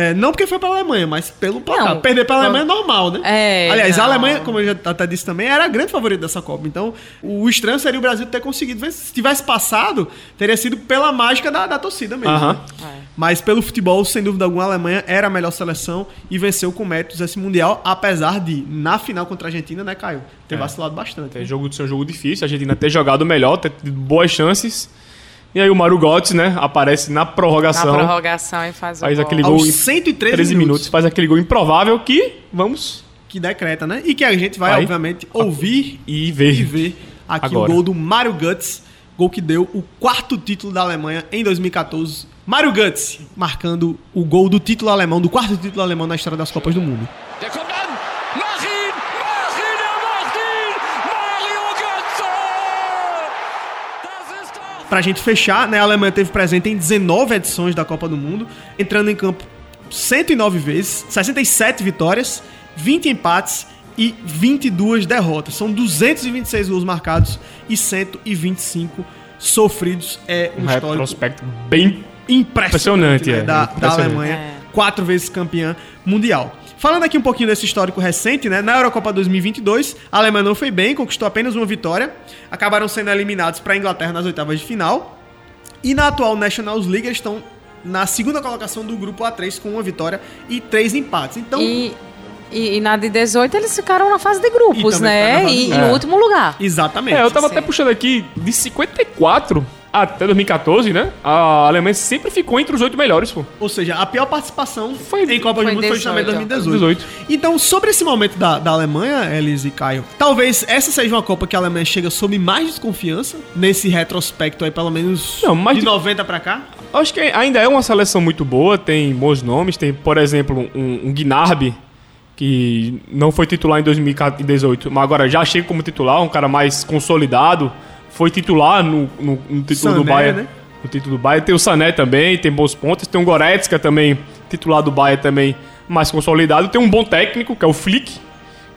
É, não porque foi pra Alemanha, mas pelo placar. Não, Perder pra Alemanha é normal, né? É, Aliás, a não. Alemanha, como eu já até disse também, era a grande favorita dessa Copa. Então, o estranho seria o Brasil ter conseguido vencer. Se tivesse passado, teria sido pela mágica da, da torcida mesmo. Aham. né? Mas pelo futebol, sem dúvida alguma, a Alemanha era a melhor seleção e venceu com méritos esse Mundial, apesar de, na final contra a Argentina, né, Caio? Ter É. vacilado bastante. Tem jogo de ser um jogo difícil, a Argentina ter jogado melhor, ter tido boas chances. E aí o Maru Götze, né, aparece na Na prorrogação. prorrogação e faz o Faz gol. aquele Aos gol em 113 13 minutos. minutos. Faz aquele gol improvável que vamos Que decreta, né? E que a gente vai, Vai. obviamente, ouvir e ver. e ver aqui Agora. o gol do Mário Götze, gol que deu o quarto título da Alemanha em 2014. Mário Götze marcando o gol do título alemão, do quarto título alemão na história das Copas do Mundo. Pra gente fechar, né, a Alemanha teve presente em 19 edições da Copa do Mundo, entrando em campo 109 vezes, 67 vitórias, 20 empates e 22 derrotas. São 226 gols marcados e 125 sofridos. É um, Um histórico retrospecto bem impressionante, Impressionante, né, é, da, da impressionante. Alemanha, É. quatro vezes campeã mundial. Falando aqui um pouquinho desse histórico recente, né? Na Eurocopa 2022, a Alemanha não foi bem, conquistou apenas uma vitória. Acabaram sendo eliminados para a Inglaterra nas oitavas de final. E na atual National League, eles estão na segunda colocação do grupo A3 com uma vitória e três empates. Então, E, e, e na de 18 eles ficaram na fase de grupos, E né? fase E em É. último lugar. exatamente. É, eu tava até Sim. puxando aqui, de 54 até 2014, né? A Alemanha sempre ficou entre os oito melhores, pô. Ou seja, a pior participação Foi- em Copa do Mundo foi justamente 18. 2018. Então, sobre esse momento da, da Alemanha, Elis e Caio, talvez essa seja uma Copa que a Alemanha chega sob mais desconfiança, nesse retrospecto aí, pelo menos Não, mas de de- 90 pra cá. Acho que ainda é uma seleção muito boa, tem bons nomes, tem, por exemplo, um, um Gnarby, que não foi titular em 2018, mas agora já chega como titular, um cara mais consolidado, foi titular no, no, no título do Sané, Bayern. né? No título do Bayern. Tem o Sané também, tem bons pontos, tem o Goretzka também, titular do Bayern também, mais consolidado. Tem um bom técnico, que é o Flick,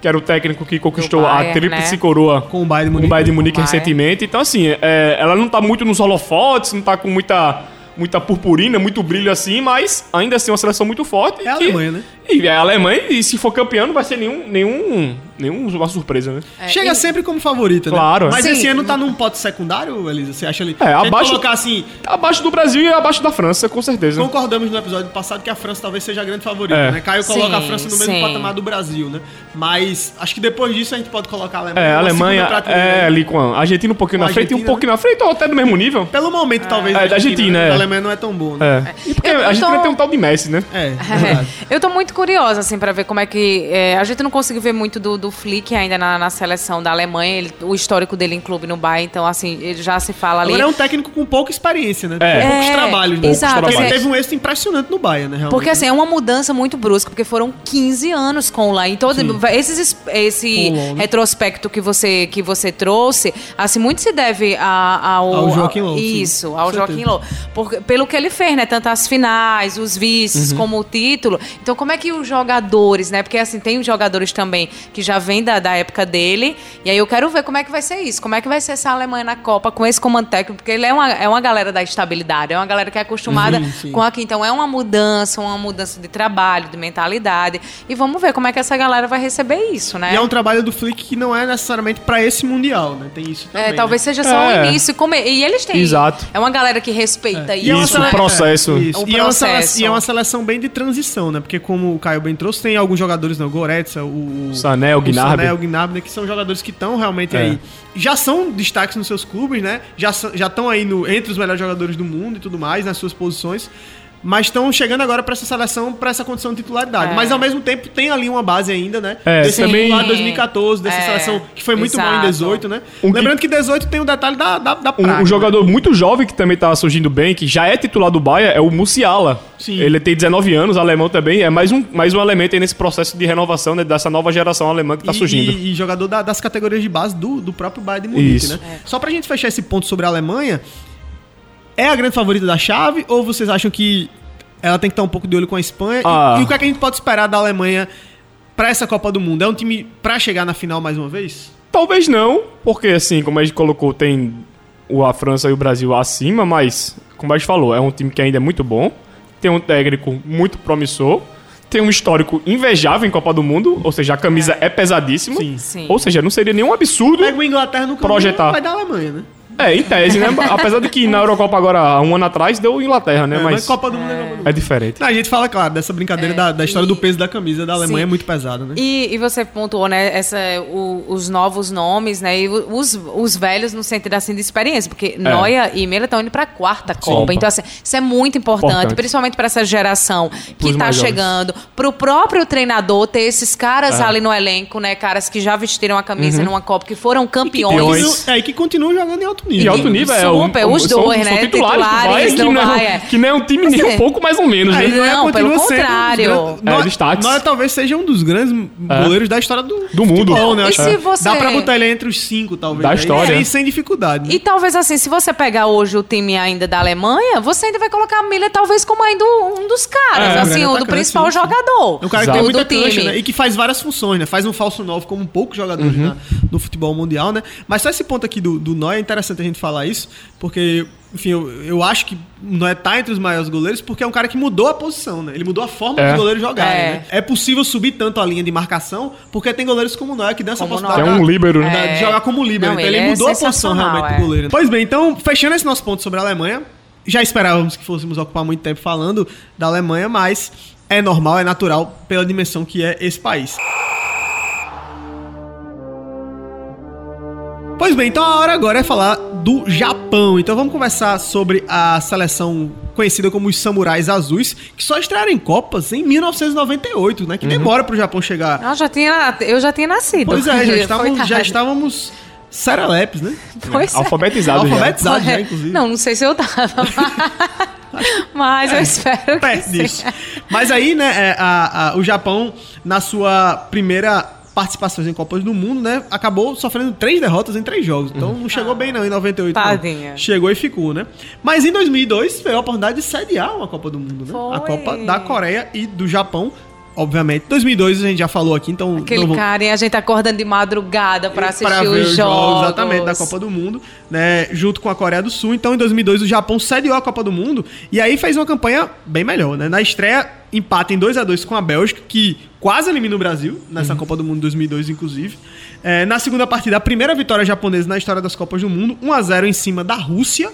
que era o técnico que conquistou a Bayern, tríplice né? coroa Com o Bayern de Munique. Bayern de Munique recentemente. Então, assim, é, ela não tá muito nos holofotes, não tá com muita, muita purpurina, muito brilho assim, mas ainda assim é uma seleção muito forte. É a Alemanha, né? E é a Alemanha, e se for campeão, não vai ser nenhum, nenhum, nenhuma surpresa, né? Chega e- sempre como favorita, né? Claro. Mas Sim. esse ano tá num pote secundário, Elisa? Você acha ali? É, abaixo- colocar assim, Abaixo do Brasil e abaixo da França, com certeza. concordamos no episódio passado que a França talvez seja a grande favorita, É. né? Caio coloca Sim, a França no mesmo sim. patamar do Brasil, né? Mas acho que depois disso a gente pode colocar a Alemanha. É, a Alemanha é ali com a Argentina um pouquinho na frente e um pouquinho na frente, ou até do mesmo nível. Pelo momento, talvez. É, da Argentina, né? é. A Alemanha não é tão boa, né? É. E porque Eu- a Argentina tô- tem um tal de Messi, né? É, é. Eu tô muito curiosa, assim, pra ver como é que. é, a gente não conseguiu ver muito do, do Flick ainda na, na seleção da Alemanha, ele- o histórico dele em clube no Bayern, então, assim, ele já se fala ali. Agora é um técnico com pouca experiência, né? É. Com poucos É, trabalhos, né? exato, Porque ele assim, teve um êxito impressionante no Bayern, né? Realmente. Porque assim, é uma mudança muito brusca, porque foram 15 anos com o Lá. Então, esses, esse né? retrospecto que você, que você trouxe, assim, muito se deve a- ao, Ao Joaquim Low, sim. Isso, ao Com. Joaquim Low. Porque, pelo que ele fez, né? Tanto as finais, os Uhum. vices, como o título. Então, como é que os jogadores, né? Porque assim, tem os jogadores também que já vêm da, da época dele. E aí eu quero ver como é que vai ser isso. Como é que vai ser essa Alemanha na Copa com esse comando técnico? Porque ele é uma, é uma galera da estabilidade, é uma galera que é acostumada sim. com aqui. Então é uma mudança, uma mudança de trabalho, de mentalidade. E vamos ver como é que essa galera vai receber isso, né? E é um trabalho do Flick que não é necessariamente pra esse Mundial, né? Tem isso também. É, talvez né? seja só É. o início. Come... E eles têm. Exato. É uma galera que respeita E é isso. Isso, né? o processo. É, isso. O E, é uma sele- processo. e é uma seleção bem de transição, né? Porque como o Caio bem trouxe, tem alguns jogadores, né? O Goretzka, o... O Sané, o Gnabry. Sané, o Gnabry, né? Que são jogadores que estão realmente É. aí... Já são destaques nos seus clubes, né? Já estão aí no, entre os melhores jogadores do mundo e tudo mais, nas suas posições. Mas estão chegando agora pra essa seleção, pra essa condição de titularidade. É. Mas ao mesmo tempo tem ali uma base ainda, né? É, Desse também- lá de 2014, dessa É, seleção que foi muito boa em exato. 18, né? Um que- Lembrando que 18 tem o detalhe da, da, da praga, Um, um né? jogador muito jovem que também tá surgindo bem, que já é titular do Bayern, é o Musiala. Sim. Ele tem 19 anos, alemão também. É mais um, mais um elemento aí nesse processo de renovação né, dessa nova geração alemã que tá E- surgindo. E, e jogador da- das categorias de base do, do próprio Bayern de Munique, Isso. né? Só pra gente fechar esse ponto sobre a Alemanha, é a grande favorita da chave ou vocês acham que ela tem que estar um pouco de olho com a Espanha? E- Ah. E, o que, é que a gente pode esperar da Alemanha pra essa Copa do Mundo? É um time pra chegar na final mais uma vez? Talvez não, porque assim, como a gente colocou, tem o, a França e o Brasil acima, mas, como a gente falou, é um time que ainda é muito bom, tem um técnico muito promissor, tem um histórico invejável em Copa do Mundo, ou seja, a camisa é, pesadíssima. Sim. Sim. Ou seja, não seria nenhum absurdo. Pega o Inglaterra no caminho, Projetar. vai dar a Alemanha, né? É, em tese, né? Apesar de que na Eurocopa agora, um ano atrás, deu Inglaterra, né? É, mas Copa do Mundo é Copa do Mundo. é diferente. Não, a gente fala, claro, dessa brincadeira da, da história e- do peso da camisa da Alemanha Sim. é muito pesada, né? E, e você pontuou, né, essa, o- os novos nomes, né, e os, os velhos no sentido assim de experiência, porque Neuer e Miller estão indo para a quarta Copa. Copa. Então, assim, isso é muito importante, Importante. principalmente para essa geração que Pros está jovens. chegando, para o próprio treinador ter esses caras É. ali no elenco, né, caras que já vestiram a camisa Uhum. numa Copa, que foram Que campeões. Campeões. continua- é, e que continuam jogando em alto nível. E alto nível é o, Super, os são- dois, são né? titulares, do Titulares que, do não é, um- que não é um time nem um Assim, pouco mais ou menos, né? Aí Neuer Não, pelo continua sendo um contrário. grandes- É, destaques. Talvez seja um dos grandes goleiros da história do, Do mundo. futebol, né? E se você- Dá pra botar ele entre os cinco, talvez. Da aí, história. Sem, sem dificuldade. né? E talvez assim, se você pegar hoje o time ainda da Alemanha, você ainda vai colocar a Miller talvez como ainda um dos caras, É, um assim, o do atacante, principal sim, jogador É um cara que tem do, muita do time. cancha, né? E que faz várias funções, né? Faz um falso novo como poucos jogadores Uhum. na- no futebol mundial, né? Mas só esse ponto aqui do, do Neuer é interessante a gente falar isso, porque, enfim, eu, eu acho que o Neuer tá entre os maiores goleiros porque é um cara que mudou a posição, né? Ele mudou a forma É. dos goleiros jogarem, É. né? É possível subir tanto a linha de marcação porque tem goleiros como o Neuer que dão essa Como o possibilidade é um líbero, né? de É. jogar como líbero. Não, então ele ele, é mudou a posição realmente é. do goleiro. Pois bem, então, fechando esse nosso ponto sobre a Alemanha, já esperávamos que fôssemos ocupar muito tempo falando da Alemanha, mas é normal, é natural pela dimensão que é esse país. Pois bem, então a hora agora é falar do Japão. Então vamos conversar sobre a seleção conhecida como os Samurais Azuis, que só estrearam em Copas em 1998, né? Que demora pro Japão chegar. Eu já tinha, eu já tinha nascido. Pois é, já estávamos, já estávamos serelepes, né? Pois é. Alfabetizado já. Alfabetizado já, inclusive. Não, não sei se eu tava. Mas eu espero que disso. Mas aí, né, é, a- a- o Japão, na sua primeira participação em Copas do Mundo, né, acabou sofrendo três derrotas em três jogos. Então não chegou bem não em 98. não. Tadinha. Chegou e ficou, né? Mas em 2002 veio a oportunidade de sediar uma Copa do Mundo, né? A Foi. Copa da Coreia e do Japão obviamente. 2002 a gente já falou aqui, então... Aquele não cara, e a gente acordando de madrugada pra assistir para ver os jogos. exatamente da Copa do Mundo, né, junto com a Coreia do Sul. Então, em 2002 o Japão sediou a Copa do Mundo e aí fez uma campanha bem melhor, né? Na estreia, empate em 2 a 2 com a Bélgica, que quase elimina o Brasil nessa Copa do Mundo 2002 inclusive. É, na segunda partida, a primeira vitória japonesa na história das Copas do Mundo, 1 a 0 em cima da Rússia.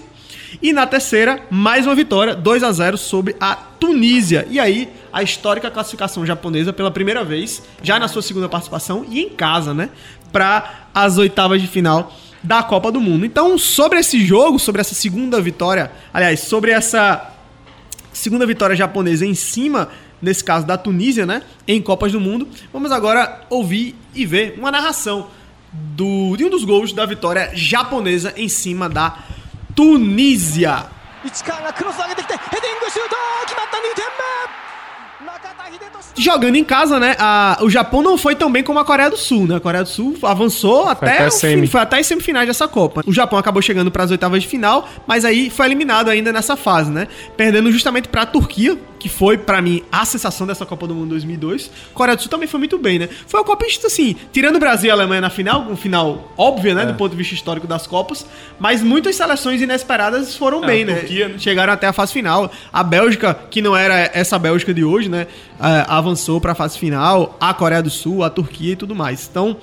E na terceira, mais uma vitória, 2 a 0 sobre a Tunísia. E aí, a histórica classificação japonesa pela primeira vez, já na sua segunda participação e em casa, né? Para as oitavas de final da Copa do Mundo. Então, sobre esse jogo, sobre essa segunda vitória, aliás, sobre essa segunda vitória japonesa em cima, nesse caso da Tunísia, né? Em Copas do Mundo, vamos agora ouvir e ver uma narração do, de um dos gols da vitória japonesa em cima da Tunísia jogando em casa, né? A, o Japão não foi tão bem como a Coreia do Sul, né? A Coreia do Sul avançou foi até, até, fim, foi até as semifinais dessa Copa. O Japão acabou chegando para as oitavas de final, mas aí foi eliminado ainda nessa fase, né? Perdendo justamente para a Turquia, que foi para mim a sensação dessa Copa do Mundo 2002. A Coreia do Sul também foi muito bem, né? Foi uma Copa assim, tirando o Brasil e a Alemanha na final, um final óbvio, né, é. do ponto de vista histórico das Copas, mas muitas seleções inesperadas foram é, bem, né? Turquia, né? Chegaram até a fase final. A Bélgica, que não era essa Bélgica de hoje, né? Eh, avançou para a fase final. A Coreia do Sul, a Turquia e tudo mais. Então,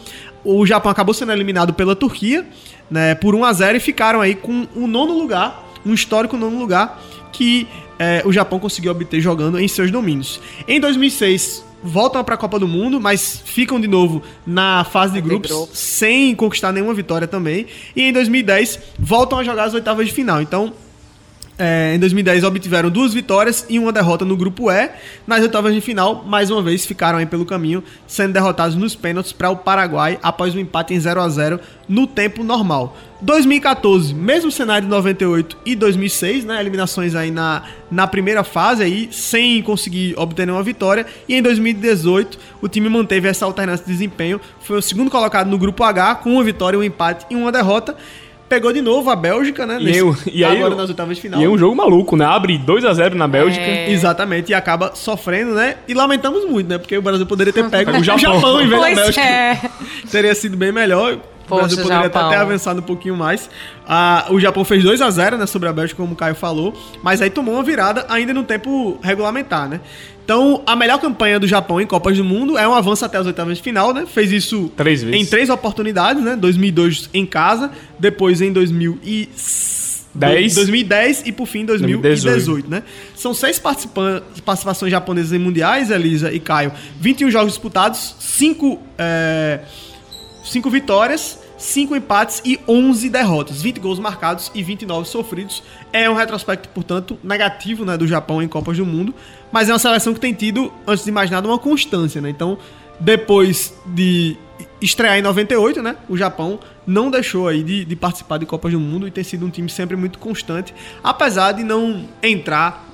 o Japão acabou sendo eliminado pela Turquia, né? Por 1 a 0 e ficaram aí com o nono lugar, um histórico nono lugar que eh, o Japão conseguiu obter jogando em seus domínios. Em 2006 voltam para a Copa do Mundo, mas ficam de novo na fase de grupos. sem conquistar nenhuma vitória também. E em 2010 voltam a jogar as oitavas de final. Então, é, em 2010 obtiveram duas vitórias e uma derrota no grupo E. Nas oitavas de final, mais uma vez ficaram aí pelo caminho, sendo derrotados nos pênaltis para o Paraguai após um empate em 0 a 0 no tempo normal. 2014, mesmo cenário de 98 e 2006, né, eliminações aí na, na primeira fase aí, sem conseguir obter nenhuma vitória. E em 2018, o time manteve essa alternância de desempenho, foi o segundo colocado no grupo H com uma vitória, um empate e uma derrota. Pegou de novo a Bélgica, né? E, nesse- eu- e aí, agora nas oitavas de final. E é um jogo maluco, né? Abre 2x0 na Bélgica. É. Exatamente, e acaba sofrendo, né? E lamentamos muito, né? Porque o Brasil poderia ter pego o Japão, Japão. em vez da Bélgica. é. Teria sido bem melhor. O Brasil poderia Japão. até ter avançado um pouquinho mais. Ah, o Japão fez 2 a 0 né, sobre a Bélgica, como o Caio falou. Mas aí tomou uma virada ainda no tempo regulamentar, né? Então, a melhor campanha do Japão em Copas do Mundo é um avanço até as oitavas de final, né? Fez isso Três vezes. em três oportunidades, né? 2002 em casa, depois em 2010, Dez. 2010 e por fim em 2018, né? São seis participações japonesas em mundiais, Elisa e Caio. 21 jogos disputados, 5 cinco vitórias, 5 empates e 11 derrotas. 20 gols marcados e 29 sofridos. É um retrospecto, portanto, negativo né, do Japão em Copas do Mundo. Mas é uma seleção que tem tido, antes de mais nada, uma constância. Né? Então, depois de estrear em 98, né, o Japão não deixou aí de, de participar de Copas do Mundo e tem sido um time sempre muito constante. Apesar de não entrar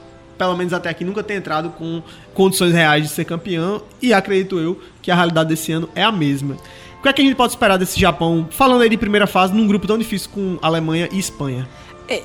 pelo menos até aqui, nunca ter entrado com condições reais de ser campeão. E acredito eu que a realidade desse ano é a mesma. O que é que a gente pode esperar desse Japão, falando aí de primeira fase, num grupo tão difícil com Alemanha e Espanha?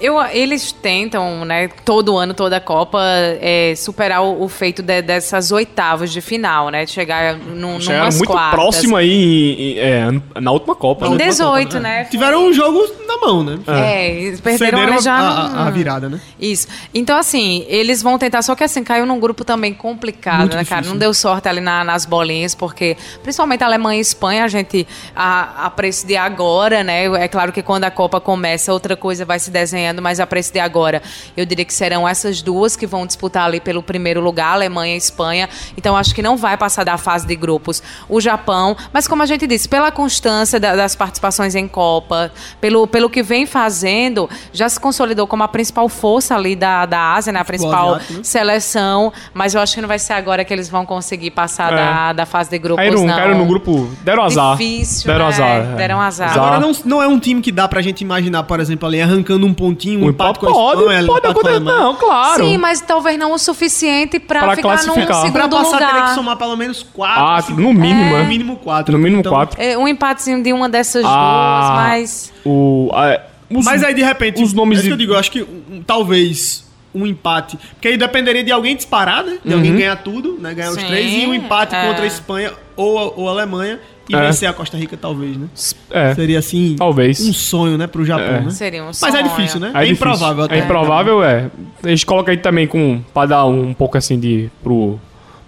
Eu, eles tentam, né, todo ano, toda a Copa, é, superar o, o feito de- dessas oitavas de final, né? De chegar num, Chegaram numas muito quartas. próximo aí em- em- é, na última Copa. Em né? 18, né? Tiveram um jogo na mão, né? É, eles perderam Cederam já. a, a- a virada, né? Isso. Então, assim, eles vão tentar, só que assim, caiu num grupo também complicado, Muito né, cara? difícil. Não deu sorte ali na- nas bolinhas, porque principalmente a Alemanha e Espanha, a gente, a, a preço de agora, né? É claro que quando a Copa começa, outra coisa vai se desenhando, mas a preço de agora, eu diria que serão essas duas que vão disputar ali pelo primeiro lugar, Alemanha e Espanha. Então, acho que não vai passar da fase de grupos o Japão, mas como a gente disse, pela constância da- das participações em Copa, pelo, pelo que vem fazendo, já se consolidou como a principal força ali da, da Ásia, né? A principal asiático, né? seleção, mas eu acho que não vai ser agora que eles vão conseguir passar É. da, da fase de grupos, Caíram, não. caíram no grupo. Deram azar. Difícil, Deram né? azar. é. Deram azar. Agora não, não é um time que dá pra gente imaginar, por exemplo, ali arrancando um pontinho, um empate com a pode, Espanha, pode empate com a acontecer. Alemanha. Não, claro. Sim, mas talvez não o suficiente pra, Pra ficar num classificar. segundo Pra passar, teria que lugar. somar pelo menos quatro. Ah, cinco- no mínimo, No é. mínimo quatro. No mínimo Então, quatro. É, um empatezinho de uma dessas Ah, duas, mas... O, a- os- Mas aí, de repente, os nomes é isso que de- eu digo, eu acho que um, talvez um empate. Porque aí dependeria de alguém disparar, né? De alguém ganhar tudo, né? Ganhar os Sim, três e um empate é. contra a Espanha ou ou a Alemanha e É. vencer a Costa Rica, talvez, né? É. Seria assim. Talvez. Um sonho, né, pro Japão, É. né? Seria um Mas sonho. é difícil, né? É, É, improvável até. É improvável, é. A gente coloca aí também com. Pra dar um pouco assim de. pro,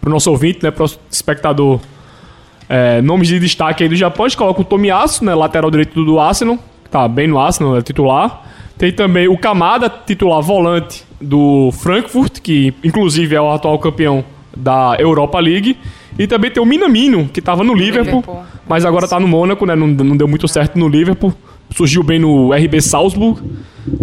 pro nosso ouvinte, né? Pro espectador. é, nomes de destaque aí do Japão, a gente coloca o Tomiyasu, né? Lateral direito do Arsenal. que Tá bem no Arsenal, é titular. Tem também o Kamada, titular volante do Frankfurt, que inclusive é o atual campeão da Europa League. E também tem o Minamino, que tava no Liverpool, Liverpool. mas agora tá no Mônaco, né? Não, não deu muito certo no Liverpool. Surgiu bem no RB Salzburg.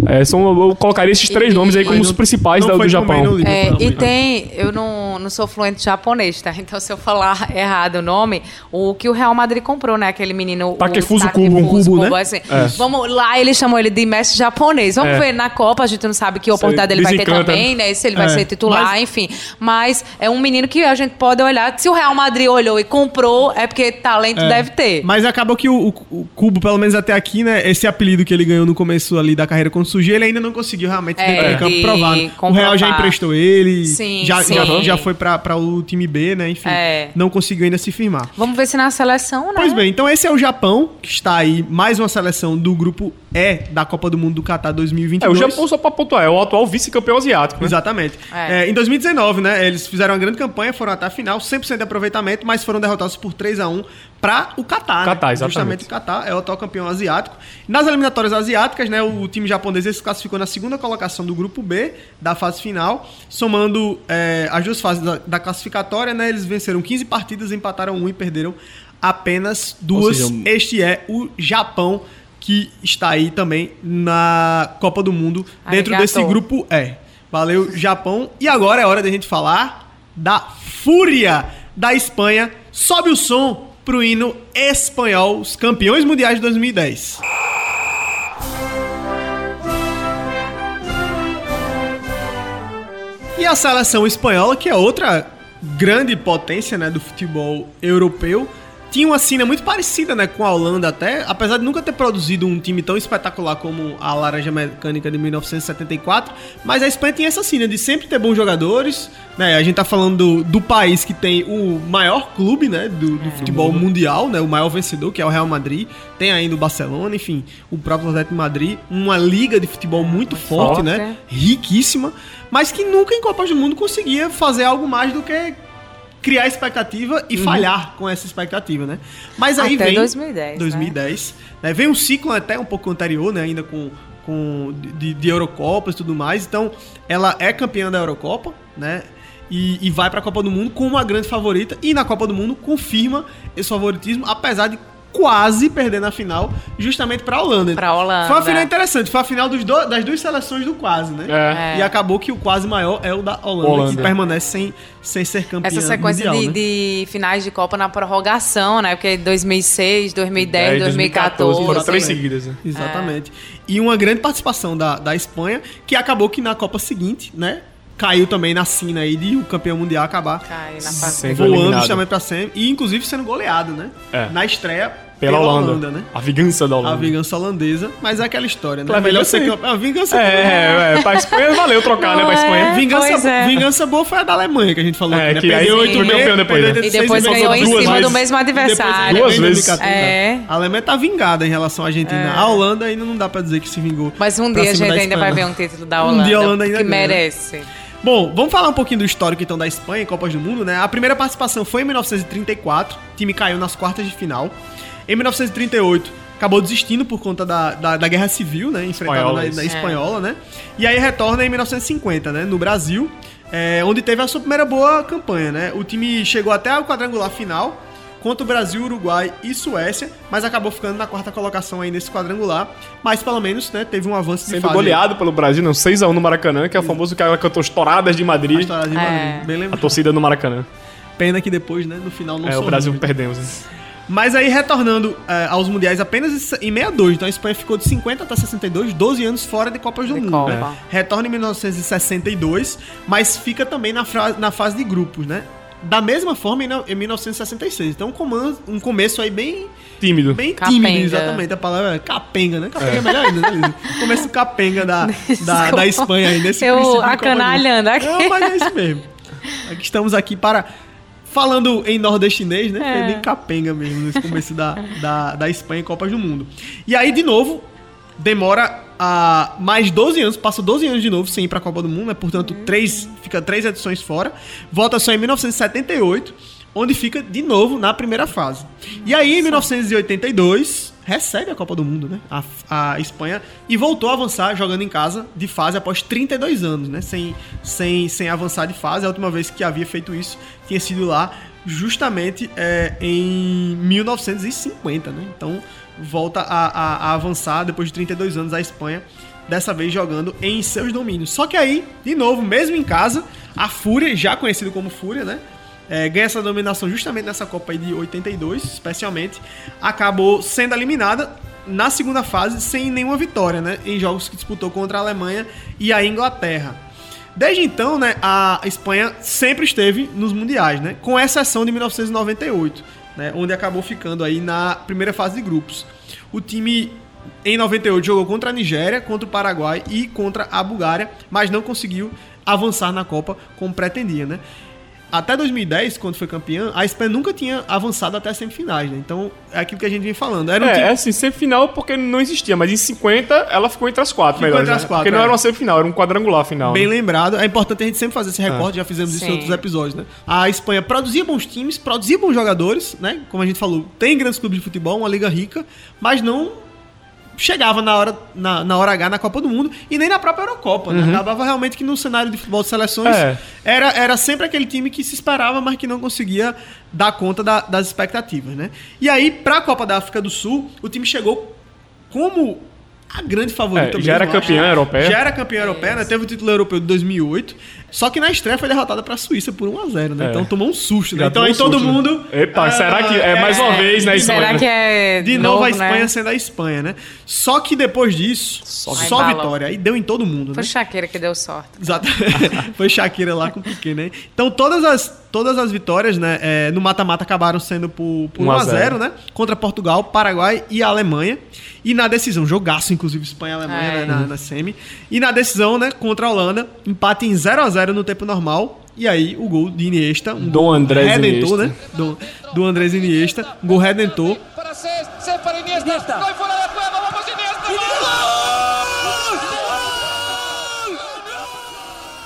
É, são, eu colocaria esses três E- nomes aí como os principais da- do Japão. Liverpool, É, não, e tem, eu não, não sou fluente japonês, tá? Então se eu falar errado o nome, o que o Real Madrid comprou, né? Aquele menino. Takefuso Kubo, um cubo, né? assim. Vamos lá, eles chamam ele de mestre japonês. Vamos É. ver na Copa, a gente não sabe que oportunidade ele vai ter desencanta, também, né? Se ele vai É, ser titular, mas- enfim. Mas é um menino que a gente pode olhar. Se o Real Madrid olhou e comprou, é porque talento É. deve ter. Mas acabou que o, o- o Cubo, pelo menos até aqui, né? Esse apelido que ele ganhou no começo ali da carreira quando surgiu, ele ainda não conseguiu realmente É, dentro de campo de provar. né? O. Real já emprestou ele, Sim, já, sim. já, já foi pra o time B, né? Enfim, É. não conseguiu ainda se firmar. Vamos ver se na seleção, né? Pois bem, então esse é o Japão, que está aí, mais uma seleção do grupo E da Copa do Mundo do Qatar É, 2022. o Japão, só pra pontuar, é o atual vice-campeão asiático. Né? Exatamente. É. É, em 2019, né, eles fizeram uma grande campanha, foram até a final, 100% de aproveitamento, mas foram derrotados por 3 a 1 para o Qatar. Qatar, né? exatamente. Justamente o Qatar é o atual campeão asiático. Nas eliminatórias asiáticas, né, o time japonês se classificou na segunda colocação do grupo B da fase final, somando é, as duas fases da, da classificatória, né, eles venceram 15 partidas, empataram um e perderam apenas duas. seja, Este é o Japão que está aí também na Copa do Mundo dentro Arigato. desse grupo E. Valeu, Japão. E agora é hora da gente falar da fúria da Espanha. Sobe o som pro hino espanhol, os campeões mundiais de 2010. E a seleção espanhola, que é outra grande potência né, do futebol europeu, tinha uma cena muito parecida né, com a Holanda até, apesar de nunca ter produzido um time tão espetacular como a Laranja Mecânica de 1974, mas a Espanha tinha essa cena de sempre ter bons jogadores, né, a gente tá falando do, do país que tem o maior clube né, do, do futebol mundial, né, o maior vencedor, que é o Real Madrid, tem ainda o Barcelona, enfim, o próprio Atlético de Madrid, uma liga de futebol muito forte, forte. né, riquíssima, mas que nunca em Copas do Mundo conseguia fazer algo mais do que criar expectativa e falhar com essa expectativa, né? Mas aí Até vem 2010, 2010, né? Vem um ciclo até um pouco anterior, né, ainda com com de, de Eurocopas e tudo mais. Então, ela é campeã da Eurocopa, né? E, e vai para a Copa do Mundo como uma grande favorita e na Copa do Mundo confirma esse favoritismo, apesar de quase perder na final, justamente para a Holanda. Pra Holanda. Foi uma final interessante, foi a final dos do- das duas seleções do quase, né? É. E acabou que o quase maior é o da Holanda, Holanda. que permanece sem, sem ser campeã Essa sequência mundial, de, né? de finais de Copa na prorrogação, né? Porque 2006, 2010, É, 2014. Foram três seguidas. né? Exatamente. E uma grande participação da, da Espanha, que acabou que na Copa seguinte, né? Caiu também na sina aí de o campeão mundial acabar Cai na fase. Sendo voando justamente pra sempre. E inclusive sendo goleado, né? É. Na estreia Pela, Holanda. né? A vingança da Holanda. A vingança holandesa, mas é aquela história, né? Pela Melhor vingança ser campeão. A vingança É, é, é, pra Espanha valeu trocar, né, pra Não Espanha. é? Vingança, é. vingança boa foi a da Alemanha que a gente falou É, aqui, né? que aí 8 campeão depois, né? E depois ganhou em duas cima vezes. do mesmo adversário. Duas vezes. É. A Alemanha tá vingada em relação à Argentina. A Holanda ainda não dá pra dizer que se vingou. Mas um pra dia a gente da ainda vai não. ver um título da Um Holanda. dia a Holanda ainda que merece. Bom, vamos falar um pouquinho do histórico então da Espanha em Copas do Mundo, né? A primeira participação foi em 1934, o time caiu nas quartas de final. Em 1938, acabou desistindo por conta da, da, da Guerra Civil, né? Enfrentada Espanhola, na, na É. espanhola, né? E aí retorna em 1950, né? No Brasil, é, onde teve a sua primeira boa campanha, né? O time chegou até o quadrangular final contra o Brasil, Uruguai e Suécia, mas acabou ficando na quarta colocação aí nesse quadrangular. Mas pelo menos, né? Teve um avanço de Sendo fase. goleado pelo Brasil, não, 6x1 no Maracanã, que é o famoso que ela cantou Estouradas de A Madrid. história de É. Madrid, bem A lembrado. torcida no Maracanã. Pena que depois, né, no final não É, o. Brasil perdemos. né? Mas aí, retornando é, aos mundiais apenas em 62, então a Espanha ficou de 50 até 62, 12 anos fora de Copas do De Mundo. Copa. né? Retorna em 1962, mas fica também na, na fase de grupos, né? da mesma forma em, no- em 1966. Então, um, comando- um começo aí bem, Tímido. bem Capenga. tímido, exatamente. A palavra é capenga, né? Capenga é, melhor ainda, né, Lisa? Começo capenga da, da, da Espanha aí, nesse Eu acanalhando aqui. Não, mas é isso mesmo. Aqui estamos aqui para... Falando em nordestinês, né? Foi É. bem capenga mesmo, nesse começo da, da, da Espanha em Copas do Mundo. E aí, de novo, demora ah, mais 12 anos, passa 12 anos de novo sem ir pra Copa do Mundo, né? Portanto, três, fica três edições fora. Volta só em 1978, onde fica de novo na primeira fase. E aí, em 1982, recebe a Copa do Mundo, né? A, a Espanha e voltou a avançar jogando em casa de fase após 32 anos, né? Sem, sem, sem avançar de fase. A última vez que havia feito isso tinha sido lá justamente é, em 1950, né? Então volta a, a- a avançar depois de 32 anos a Espanha, dessa vez jogando em seus domínios. Só que aí, de novo, mesmo em casa, a Fúria, já conhecido como Fúria, né? É, ganha essa dominação justamente nessa Copa aí de 82, especialmente, acabou sendo eliminada na segunda fase sem nenhuma vitória, né? Em jogos que disputou contra a Alemanha e a Inglaterra. Desde então, né, a Espanha sempre esteve nos mundiais, né? Com exceção de 1998, né, onde acabou ficando aí na primeira fase de grupos. O time em 98 jogou contra a Nigéria, contra o Paraguai e contra a Bulgária, mas não conseguiu avançar na Copa como pretendia, né? Até 2010, quando foi campeã, a Espanha nunca tinha avançado até as semifinais, né? Então, é aquilo que a gente vem falando. Era um É, time- é assim, semifinal porque não existia, mas em 50 ela ficou entre as quatro Ficou melhores. entre as né? quatro, porque não é. era uma semifinal, era um quadrangular final. Bem né? lembrado. É importante a gente sempre fazer esse recorte, já fizemos isso em Sim. outros episódios, né? A Espanha produzia bons times, produzia bons jogadores, né? Como a gente falou, tem grandes clubes de futebol, uma liga rica, mas não chegava na hora, na, na hora H na Copa do Mundo e nem na própria Eurocopa, né? Acabava realmente que no cenário de futebol de seleções É. era, era sempre aquele time que se esperava, mas que não conseguia dar conta da- das expectativas, né? E aí, pra Copa da África do Sul, o time chegou como a grande favorita É, já era mesmo, acho. campeã europeia. Já era campeã europeia, né? Teve o título europeu de 2008. Só que na estreia foi derrotada pra Suíça por 1x0, né? É. Então tomou um susto, né? Já Então aí um todo susto, né? mundo... Epa, ah, será que é mais uma vez, né? de Isso novo- Será que é. De novo, a né? Espanha sendo a Espanha, né? Só que depois disso, só, bala. vitória. Aí deu em todo mundo, né? Foi Shakira que deu sorte. Exato. Foi Shakira lá com o Piquet, né? Então todas as, todas as vitórias, né, é, no mata-mata acabaram sendo por, por 1 a 1x0, né? Contra Portugal, Paraguai e a Alemanha. E na decisão, jogaço, inclusive, Espanha e Alemanha É. né, na, na semi. E na decisão, né, contra a Holanda, empate em 0x0 no tempo normal. E aí, o gol de Iniesta, um Dom gol Andrés redentor, Iniesta. né? Do, do Andrés Iniesta, um gol redentor. Para para Iniesta. Gol fuera de juego, vamos Iniesta.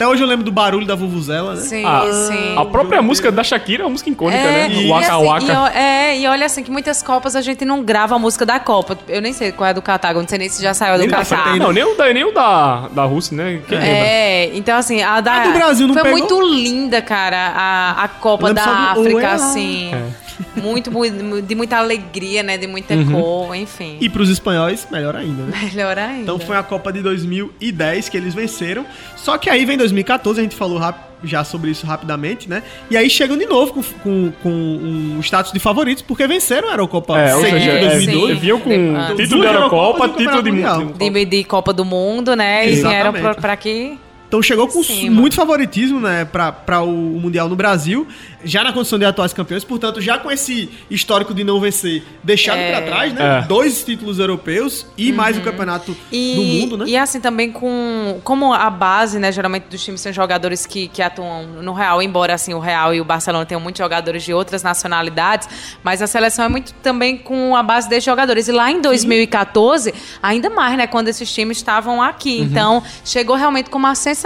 Até hoje eu lembro do barulho da Vuvuzela, né? Sim, Ah, sim. A própria música da Shakira é uma música icônica, É, né? O Waka assim, Waka. e, é, e olha assim, que muitas Copas a gente não grava a música da Copa. Eu nem sei qual é a do Catar, não sei nem se já saiu do Catar. Não, nem o da, nem o da, da Rússia, né? Quem lembra? É, então assim, a da. A do Brasil não Foi pegou? muito linda, cara, a, a Copa da África, assim. É. Muito, mu- de muita alegria, né? De muita Uhum. cor, enfim. E pros espanhóis, melhor ainda, né? Melhor ainda. Então foi a Copa de 2010 que eles venceram. Só que aí vem 2014, a gente falou já sobre isso rapidamente, né? E aí chegam de novo com, com, com um status de favoritos, porque venceram a Eurocopa É, ou seja, em é, 2012. sim. vinham com título da Eurocopas Eurocopa, e título de de, de Copa do Mundo, né? E Exatamente. vieram pra, pra aqui. Então chegou com Cima. muito favoritismo, né, para o Mundial no Brasil, já na condição de atuais campeões, portanto, já com esse histórico de não vencer deixado É. pra trás, né? É. Dois títulos europeus e mais o campeonato E, do mundo, né? e assim também com como a base, né, geralmente dos times são jogadores que, que atuam no Real, embora assim o Real e o Barcelona tenham muitos jogadores de outras nacionalidades, mas a seleção é muito também com a base desses jogadores. E lá em 2014, ainda mais, né, quando esses times estavam aqui. Uhum. Então, chegou realmente com uma sensação.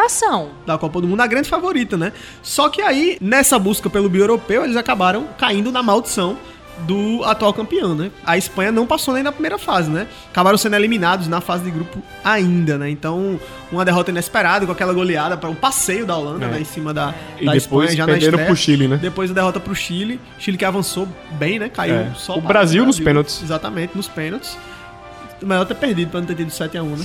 Da Copa do Mundo, a grande favorita, né? Só que aí, nessa busca pelo bi-europeu, eles acabaram caindo na maldição do atual campeão, né? A Espanha não passou nem na primeira fase, né? Acabaram sendo eliminados na fase de grupo ainda, né? Então, uma derrota inesperada com aquela goleada para um passeio da Holanda, É. né? Em cima da, E da depois Espanha já na perderam estreia. pro Chile, né? Depois a derrota pro Chile. Chile que avançou bem, né? Caiu É. só O para Brasil nos pênaltis. Exatamente, nos pênaltis. Melhor ter perdido pra não ter tido 7x1, né?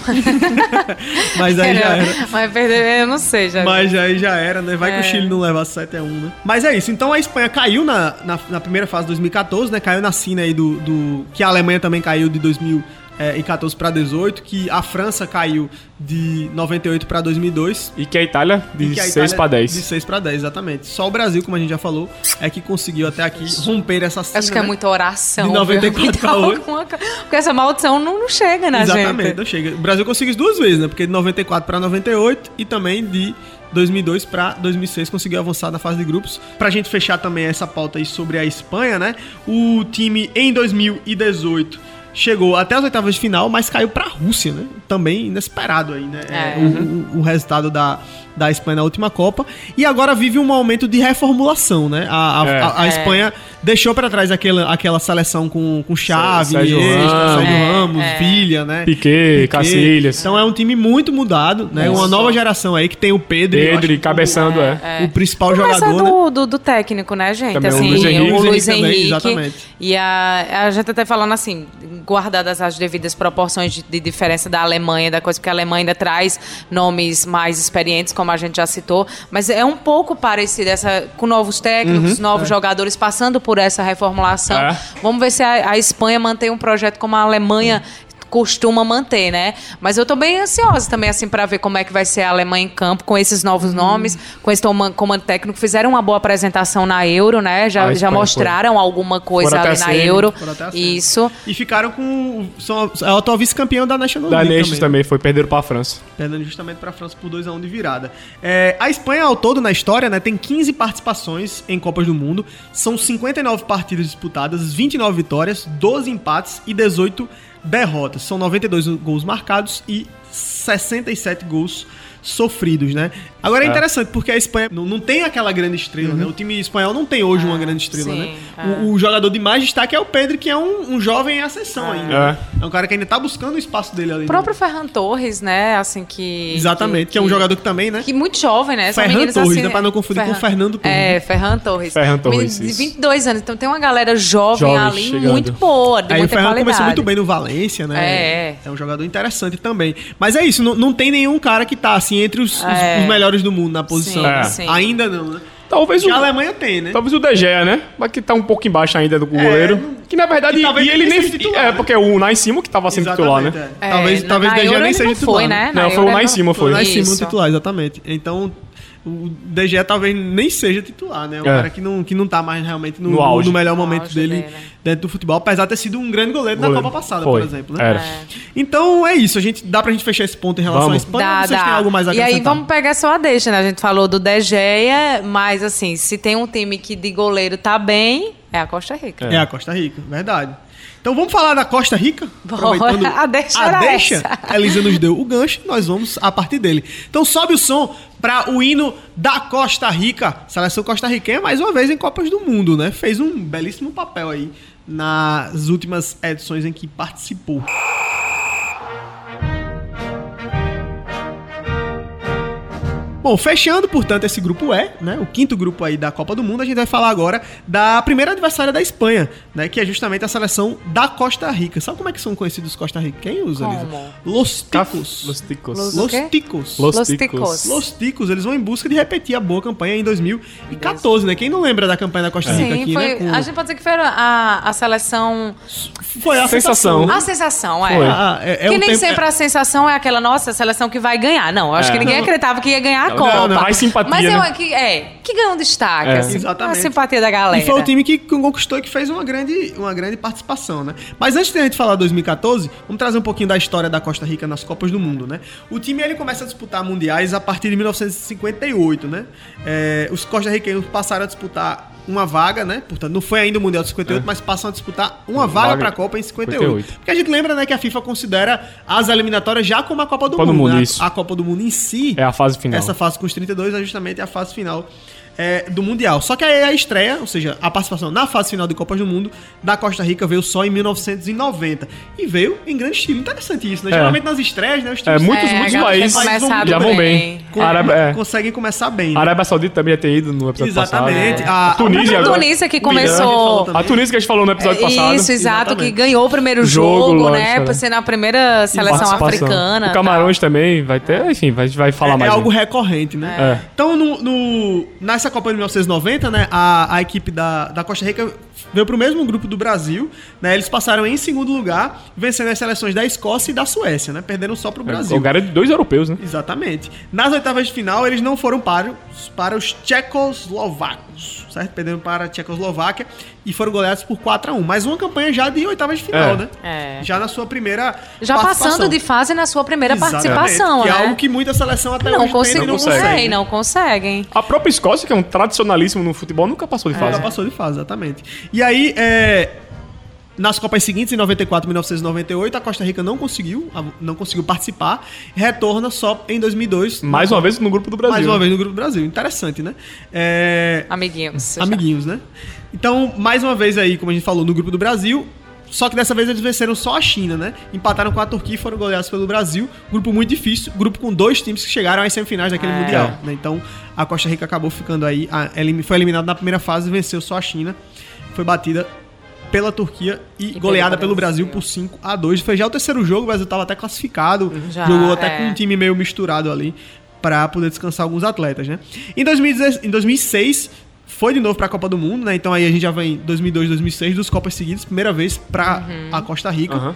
Mas aí já era. Mas perder, eu não sei, já. Mas aí já era, né? Vai que É. o Chile não levasse 7x1, né? Mas é isso. Então a Espanha caiu na, na, na primeira fase de 2014, né? Caiu na cena aí do, do. Que a Alemanha também caiu de 2014 é, em 14 para 18, que a França caiu de 98 para 2002. E que a Itália de a 6 Itália- pra De 10. 6 para 10, exatamente. Só o Brasil, como a gente já falou, é que conseguiu até aqui romper essa cena. Acho que é né? muita oração. De 94 viu? pra hoje. Alguma co- Porque essa maldição não, não chega na Exatamente, gente. não chega. O Brasil conseguiu isso duas vezes, né? Porque de 94 para 98 e também de 2002 para 2006 conseguiu avançar na fase de grupos. Pra gente fechar também essa pauta aí sobre a Espanha, né? O time em 2018 chegou até as oitavas de final, mas caiu pra Rússia, né? Também inesperado aí, né? É. O, o- o resultado da, da Espanha na última Copa. E agora vive um momento de reformulação, né? A, a, É. a- a É. Espanha deixou pra trás aquela, aquela seleção com, com Xavi, Sérgio Iniesta, Ramos. Sérgio É, Ramos, é. Villa, né? Piquet, Cacilhas. Então é um time muito mudado, né? Uma nova geração aí que tem o Pedro. Pedro cabeçando, é. O principal Começa jogador, né? do, do, do técnico, né, gente? Também o assim, Luiz Henrique. o Luiz Luiz Henrique também, Henrique. exatamente. E a, a gente até falando assim, guardadas as devidas proporções de, de diferença da Alemanha, da coisa, porque a Alemanha ainda traz nomes mais experientes, como a gente já citou, mas é um pouco parecido essa, com novos técnicos, Uhum. novos jogadores passando por essa reformulação. É. Vamos ver se a, a Espanha mantém um projeto como a Alemanha costuma manter, né? Mas eu tô bem ansiosa também, assim, para ver como é que vai ser a Alemanha em campo com esses novos nomes, com esse comando técnico. Fizeram uma boa apresentação na Euro, né? A Já, já Espanha mostraram alguma coisa ali a na Euro. a. Isso. E ficaram com. São é o atual vice-campeão da National Da League Nations também, foi perder pra França. Perdendo justamente para a França por 2x1 de virada. É, a Espanha, ao todo, na história, né, tem 15 participações em Copas do Mundo. São 59 partidas disputadas, 29 vitórias, 12 empates e 18 derrotas. São 92 gols marcados e 67 gols sofridos, né? Agora é, É. interessante porque a Espanha não, não tem aquela grande estrela, né? O time espanhol não tem hoje uma grande estrela, sim, né? é. O, o jogador de mais destaque é o Pedro, que é um, um jovem em ascensão ainda. né? É um cara que ainda tá buscando o espaço dele ali. O no- próprio Ferran Torres, né? Assim que. Exatamente, que, é um jogador que também, né? Que muito jovem, né? São Ferran Torres, assim, né? Pra não confundir com Fernando Torres. É, Ferran Torres. Ferran Torres, De isso. 22 anos. Então tem uma galera jovem, Jovem ali chegando. muito boa, de Aí o muita Ferran qualidade. começou muito bem no Valência, né? É. É um jogador interessante também. Mas é isso, não, não tem nenhum cara que tá assim entre os, os- É. melhores do mundo na posição. Sim, É. sim. Ainda não, né? Talvez Já a o, Alemanha tem, né? talvez o De Gea, né? Mas que tá um pouco embaixo ainda do goleiro. não- que na verdade, E e, talvez ele nem nem. seja titular, é, né? porque o Nai Cima que tava sendo titular, né? Exatamente, é. É, Talvez, talvez na De Gea Euro nem ele seja não titular. foi, né? Não, Na foi Euro o ele Nai não- Cima, Foi foi. lá em cima o Isso. titular, exatamente. Então, o Gea talvez nem seja titular, né? Um É. cara que não, que não tá mais realmente no, No no, auge. no melhor No momento auge dele, dele, né? dentro do futebol, apesar de ter sido um grande goleiro, na Goleiro. Copa passada, Foi. por exemplo, né? Era. É. Então é isso, a gente dá pra gente fechar esse ponto em relação Vamos. à Espanha Dá, vocês dá. têm algo mais a e aí vamos pegar só a deixa, né? A gente falou do Gea, mas assim, se tem um time que de goleiro tá bem, é a Costa Rica. É a Costa Rica, verdade. Então vamos falar da Costa Rica? Bora, a deixa a deixa. essa. A Elisa nos deu o gancho, nós vamos a partir dele. Então sobe o som para o hino da Costa Rica. Seleção costarriquenha, mais uma vez em Copas do Mundo, né? Fez um belíssimo papel aí nas últimas edições em que participou. Bom, fechando, portanto, esse grupo E, né? O quinto grupo aí da Copa do Mundo, a gente vai falar agora da primeira adversária da Espanha, né? Que é justamente a seleção da Costa Rica. Sabe como é que são conhecidos os costarriquenhos, Elisa? Como? Los Ticos. Los Ticos. Los-? Ticos. Los Los Ticos. Los Ticos, eles vão em busca de repetir a boa campanha em 2014, né? Quem não lembra da campanha da Costa Rica Sim, aqui, foi, né? Com- a gente pode dizer que foi a, a seleção. Foi a Sensação. sensação. A sensação, é. Foi. Ah, é- é que nem tempo- sempre a sensação é aquela nossa seleção que vai ganhar. Não, eu acho É. que ninguém acreditava que ia ganhar a Copa. não, mais simpatia, Mas é, né? uma que, é, que ganhou um destaque, É. assim, Exatamente. a simpatia da galera. E foi o time que conquistou e que fez uma grande, uma grande participação, né? Mas antes de a gente falar 2014, vamos trazer um pouquinho da história da Costa Rica nas Copas do Mundo, né? O time ele começa a disputar mundiais a partir de 1958, né? É, os costarriquenhos passaram a disputar uma vaga, né? Portanto, não foi ainda o Mundial de 58, É. mas passam a disputar uma vaga vaga para a Copa em 58. 58. Porque a gente lembra, né, que a FIFA considera as eliminatórias já como a Copa do Copa do Mundo, Mundo, né? A Copa do Mundo em si É a fase final. essa fase com os 32 é justamente a fase final é, do Mundial. Só que aí a estreia, ou seja, a participação na fase final de Copas do Mundo da Costa Rica veio só em 1990. E veio em grande estilo. Interessante isso, né? É. Geralmente nas estreias, né? Os É, times muitos, É, muitos a tem países começado já vão bem. con- Arábia, é. conseguem começar bem. A né? Arábia Saudita também ia ter ido no episódio Exatamente. passado. A, A Tunísia A agora. Tunísia que começou. também. A Tunísia que a gente falou no episódio passado. Isso, exato, Exatamente. que ganhou o primeiro Jogo, jogo, né? né? Por ser na primeira seleção africana. O Camarões também vai ter, enfim, vai, vai falar é, mais. é algo recorrente, né? É. Então, no, no- nessa Copa de 1990, né, a, a equipe da, da Costa Rica veio pro mesmo grupo do Brasil, né? Eles passaram em segundo lugar, vencendo as seleções da Escócia e da Suécia, né? Perderam só pro Brasil. O cara é de dois europeus, né? Exatamente. Nas oitavas de final, eles não foram para, os- para os tchecoslovacos, certo? Perderam para a Tchecoslováquia e foram goleados por 4 a 1 Mas uma campanha já de oitavas de final, É. né? É. Já na sua primeira Já passando de fase na sua primeira Exatamente, participação, Que né? é algo que muita seleção até não hoje não consegue. conseguem, não conseguem. A própria Escócia, que é um tradicionalíssimo no futebol, nunca passou de Ela fase. passou de fase, exatamente. E aí, é, nas Copas seguintes, em 94 e 1998, a Costa Rica não conseguiu, não conseguiu participar, retorna só em 2002. Mais uma vez no grupo do Brasil. mais uma né? vez no Grupo do Brasil. Interessante, né? É, Amiguinhos. amiguinhos, né? Então, mais uma vez aí, como a gente falou, no Grupo do Brasil, só que dessa vez eles venceram só a China, né? Empataram com a Turquia e foram goleados pelo Brasil. Grupo muito difícil, grupo com dois times que chegaram às semifinais daquele É. Mundial, né? Então, a Costa Rica acabou ficando aí, foi eliminada na primeira fase e venceu só a China. Foi batida pela Turquia e, pelo goleada pelo Brasil. Brasil por 5 a 2 Foi já o terceiro jogo, o Brasil estava até classificado, Já, jogou até é. com um time meio misturado ali para poder descansar alguns atletas, né? Em, 2016 em 2006 foi de novo para a Copa do Mundo, né? Então aí a gente já vem em 2002, 2006 dos Copas seguidas, primeira vez para Uhum. a Costa Rica. Aham.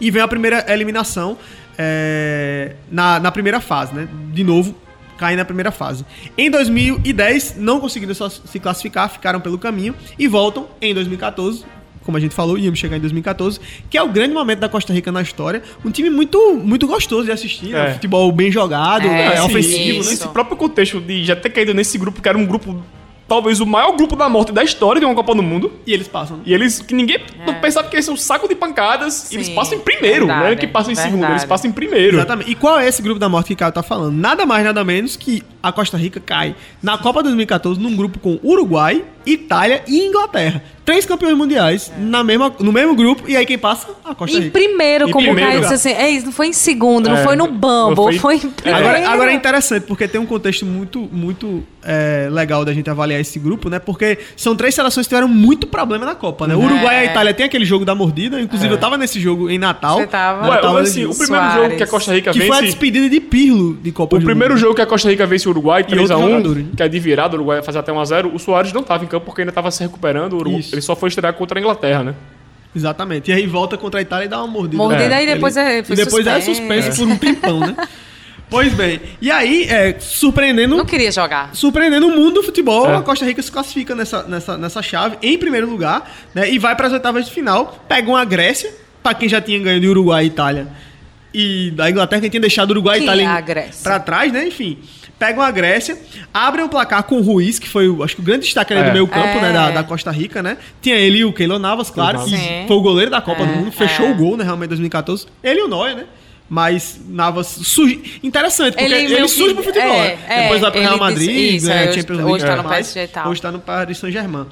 E vem a primeira eliminação é, na, na primeira fase, né? De novo, cai na primeira fase. Em 2010, não conseguiram só se classificar, ficaram pelo caminho e voltam em 2014. Como a gente falou, íamos chegar em 2014, que é o grande momento da Costa Rica na história. Um time muito, muito gostoso de assistir, né? É. futebol bem jogado, É, é, sim, ofensivo, isso. né? Esse próprio contexto de já ter caído nesse grupo, que era um grupo, talvez o maior grupo da morte da história de uma Copa do Mundo. E eles passam. né? E eles, que ninguém não pensava que eles são um saco de pancadas, e eles Sim, passam em primeiro, não é verdade, que passam em segundo, verdade. eles passam em primeiro. Exatamente. E qual é esse grupo da morte que o Caio tá falando? Nada mais, nada menos que a Costa Rica cai na Copa 2014 num grupo com Uruguai, Itália e Inglaterra. Três campeões mundiais na mesma, no mesmo grupo. E aí quem passa? A Costa Em Rica. primeiro, Em como primeiro. disse assim, é isso, não foi em segundo, não É, foi no Bumble, foi- foi, em primeiro. Agora, agora é interessante, porque tem um contexto muito, muito é, legal da gente avaliar esse grupo, né? Porque são três seleções que tiveram muito problema na Copa, né? O Uruguai e a É. Itália tem aquele jogo da mordida, inclusive eu tava nesse jogo em Natal. Você tava? Ué, Eu tava assim, o primeiro Suárez. jogo que a Costa Rica que foi a vence. despedida de Pirlo de Copa O primeiro Mundo. jogo que a Costa Rica vence o Uruguai, outros 3x1, jogadores. que é de virada, o Uruguai vai fazer até 1x0. O Soares não tava em campo porque ainda tava se recuperando. o Uruguai-. Ele só foi estrear contra a Inglaterra, né? Exatamente. E aí volta contra a Itália e dá uma mordida. Mordida É. e depois é, E depois é suspenso. por um tempão, né? Pois bem. E aí, é, surpreendendo, Não queria jogar. surpreendendo o mundo do futebol, É. a Costa Rica se classifica nessa, nessa, nessa chave em primeiro lugar, né? E vai para as oitavas de final, pega uma Grécia, para quem já tinha ganho de Uruguai e Itália. E da Inglaterra, quem tinha deixado Uruguai e Itália é a em- Grécia? pra trás, né? Enfim. Pegam a Grécia, abrem o placar com o Ruiz, que foi, o- acho que o grande destaque ali É. do meio campo, É. né, da, da Costa Rica, né? Tinha ele e o Keylor Navas, claro, que Sim. foi o goleiro da Copa É, do Mundo, fechou é. o gol, né, realmente, em 2014. Ele e o Neuer, né? Mas Navas surge... Interessante, porque Ele ele, surge que- pro futebol, é, né? é, Depois vai pro Real Madrid, disse- isso, é, hoje- Champions League. hoje tá no. PSG e tal. Hoje tá no Paris Saint-Germain.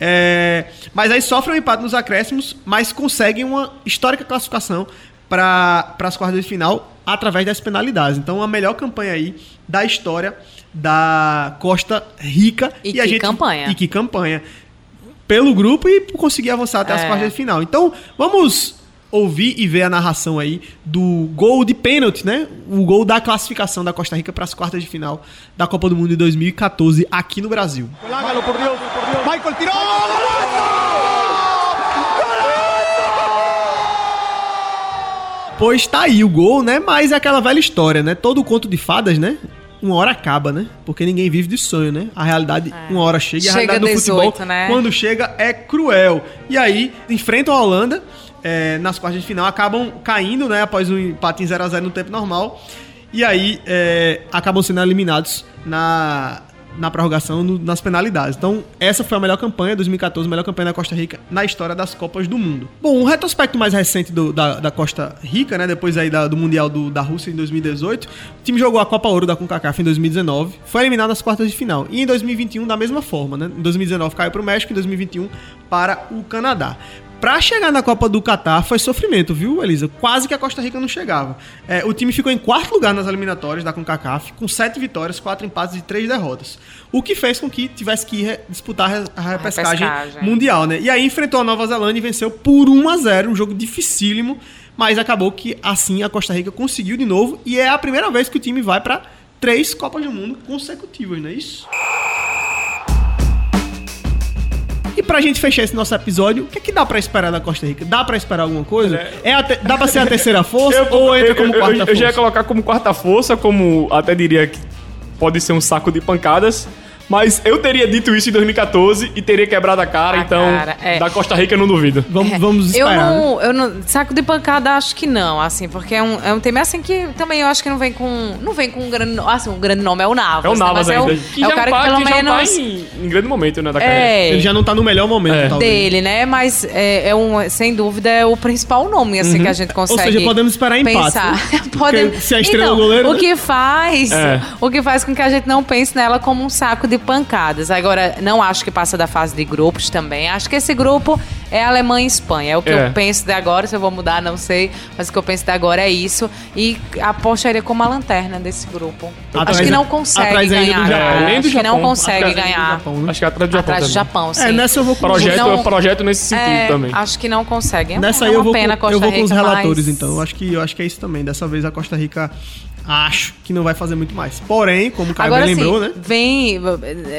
É, mas aí sofre um empate nos acréscimos, mas conseguem uma histórica classificação para as quartas de final através das penalidades. Então, a melhor campanha aí da história da Costa Rica. E a que gente, campanha. E que campanha. Pelo grupo e por conseguir avançar até as É. quartas de final. Então, vamos ouvir e ver a narração aí do gol de pênalti, né? O gol da classificação da Costa Rica para as quartas de final da Copa do Mundo de 2014 aqui no Brasil. Michael tiró. Pois tá aí o gol, né? Mas é aquela velha história, né? Todo conto de fadas, né? Uma hora acaba, né? Porque ninguém vive de sonho, né? A realidade, uma hora chega e a É. Chega realidade do 18, futebol, né? quando chega, é cruel. E aí, enfrentam a Holanda é, nas quartas de final, acabam caindo, né? Após um empate em 0x0 no tempo normal. E aí, é, acabam sendo eliminados na, na prorrogação, no- nas penalidades. Então, essa foi a melhor campanha, 2014, a melhor campanha da Costa Rica na história das Copas do Mundo. Bom, um retrospecto mais recente do- da, da Costa Rica, né? Depois aí da- do Mundial do- da Rússia em 2018. O time jogou a Copa Ouro da CONCACAF em 2019, foi eliminado nas quartas de final. E em 2021, da mesma forma, né? Em 2019 caiu para o México, em 2021 para o Canadá. Pra chegar na Copa do Catar foi sofrimento, viu, Elisa? Quase que a Costa Rica não chegava. É, o time ficou em quarto lugar nas eliminatórias da CONCACAF, com sete vitórias, quatro empates e três derrotas. O que fez com que tivesse que disputar a re- a repescagem repescagem. mundial, né? E aí enfrentou a Nova Zelândia e venceu por 1 a 0 um jogo dificílimo, mas acabou que assim a Costa Rica conseguiu de novo e é a primeira vez que o time vai pra três Copas do Mundo consecutivas, não é isso? E pra gente fechar esse nosso episódio, o que é que dá pra esperar da Costa Rica? Dá pra esperar alguma coisa? É te- Dá pra ser a terceira força ou entra como eu, quarta eu força? já ia colocar como quarta força, como até diria que pode ser um saco de pancadas. Mas eu teria dito isso em 2014 e teria quebrado a cara, A então cara, é. da Costa Rica eu não duvido. Vamos, vamos Eu esperar. né? não, eu não. Saco de pancada, acho que não, assim, porque é um, é um time assim que também eu acho que não vem com. Não vem com um grande. Assim, um grande nome é o Navas. É o né? Navas Mas é ainda. o, que é o cara tá, que pelo que já menos. tá em, em grande momento, né, da carreira. é, Ele já não tá no melhor momento, É. talvez. dele, né? Mas é, é um, sem dúvida é o principal nome assim que a gente consegue. Uhum. seja, podemos esperar empate, Pensar. né? podemos. se a estrela então, é o goleiro, o né? que faz, É. o que faz com que a gente não pense nela como um saco de pancadas. Agora, não acho que passa da fase de grupos também. Acho que esse grupo é Alemanha e Espanha. É o que É. eu penso de agora. Se eu vou mudar, não sei. Mas o que eu penso de agora é isso. E apostaria como a lanterna desse grupo. Atrás- acho que não consegue atrás ainda do ganhar. Japão. É, nem do acho que não Japão. consegue ganhar. Japão, né? Acho que é atrás do Japão Atrás do. Japão, sim. É, nessa eu vou com Projeto, Não- projeto nesse sentido É, também. Acho que não consegue. É Nessa uma- aí é eu uma vou, pena com, eu vou com os relatores, mas- então. Eu acho, que, eu acho que é isso também. Dessa vez a Costa Rica acho que não vai fazer muito mais. Porém, como o Caio Agora lembrou, né? vem,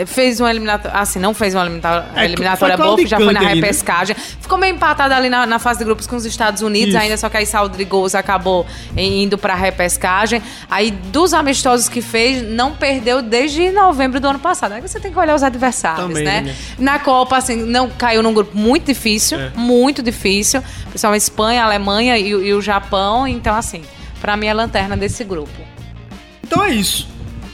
fez uma eliminatória, assim, não fez uma eliminatória, É, eliminatória boa, porque já foi na né? repescagem. Ficou meio empatado ali na, na fase de grupos com os Estados Unidos, Isso. ainda só que aí gols acabou indo pra repescagem. Aí, dos amistosos que fez, não perdeu desde novembro do ano passado. Aí você tem que olhar os adversários, Também, né? né? Na Copa, assim, não caiu num grupo muito difícil, É. muito difícil. Principalmente Espanha, Alemanha e, e o Japão. Então, assim, pra mim é lanterna desse grupo. Então é isso.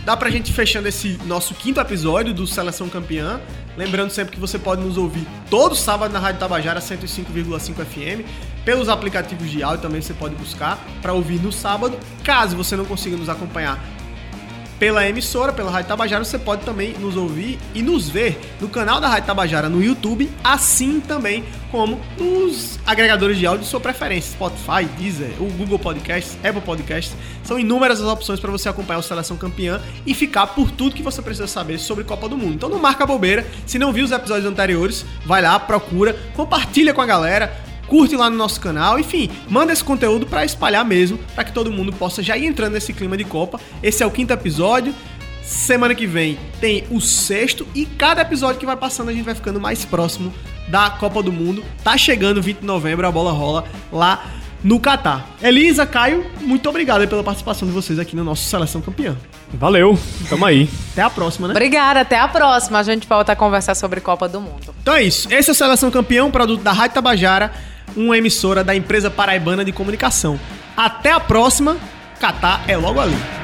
Dá pra gente fechando esse nosso quinto episódio do Seleção Campeã. Lembrando sempre que você pode nos ouvir todo sábado na Rádio Tabajara 105,5 FM. Pelos aplicativos de áudio também você pode buscar para ouvir no sábado. Caso você não consiga nos acompanhar pela emissora, pela Rádio Tabajara, você pode também nos ouvir e nos ver no canal da Rádio Tabajara no YouTube, assim também como nos agregadores de áudio de sua preferência, Spotify, Deezer, o Google Podcasts, Apple Podcasts. São inúmeras as opções para você acompanhar o Seleção Campeã e ficar por tudo que você precisa saber sobre Copa do Mundo. Então não marca bobeira, se não viu os episódios anteriores, vai lá, procura, compartilha com a galera, curte lá no nosso canal, enfim, manda esse conteúdo pra espalhar mesmo, pra que todo mundo possa já ir entrando nesse clima de Copa. Esse é o quinto episódio. Semana que vem tem o sexto e cada episódio que vai passando a gente vai ficando mais próximo da Copa do Mundo. Tá chegando 20 de novembro, a bola rola lá no Catar. Elisa, Caio, muito obrigado pela participação de vocês aqui no nosso Seleção Campeã. Valeu, tamo aí. Até a próxima, né? Obrigada, até a próxima. A gente volta a conversar sobre Copa do Mundo. Então é isso. Esse é o Seleção Campeão, produto da Rádio Tabajara, uma emissora da empresa paraibana de comunicação. Até a próxima. Catar é logo ali.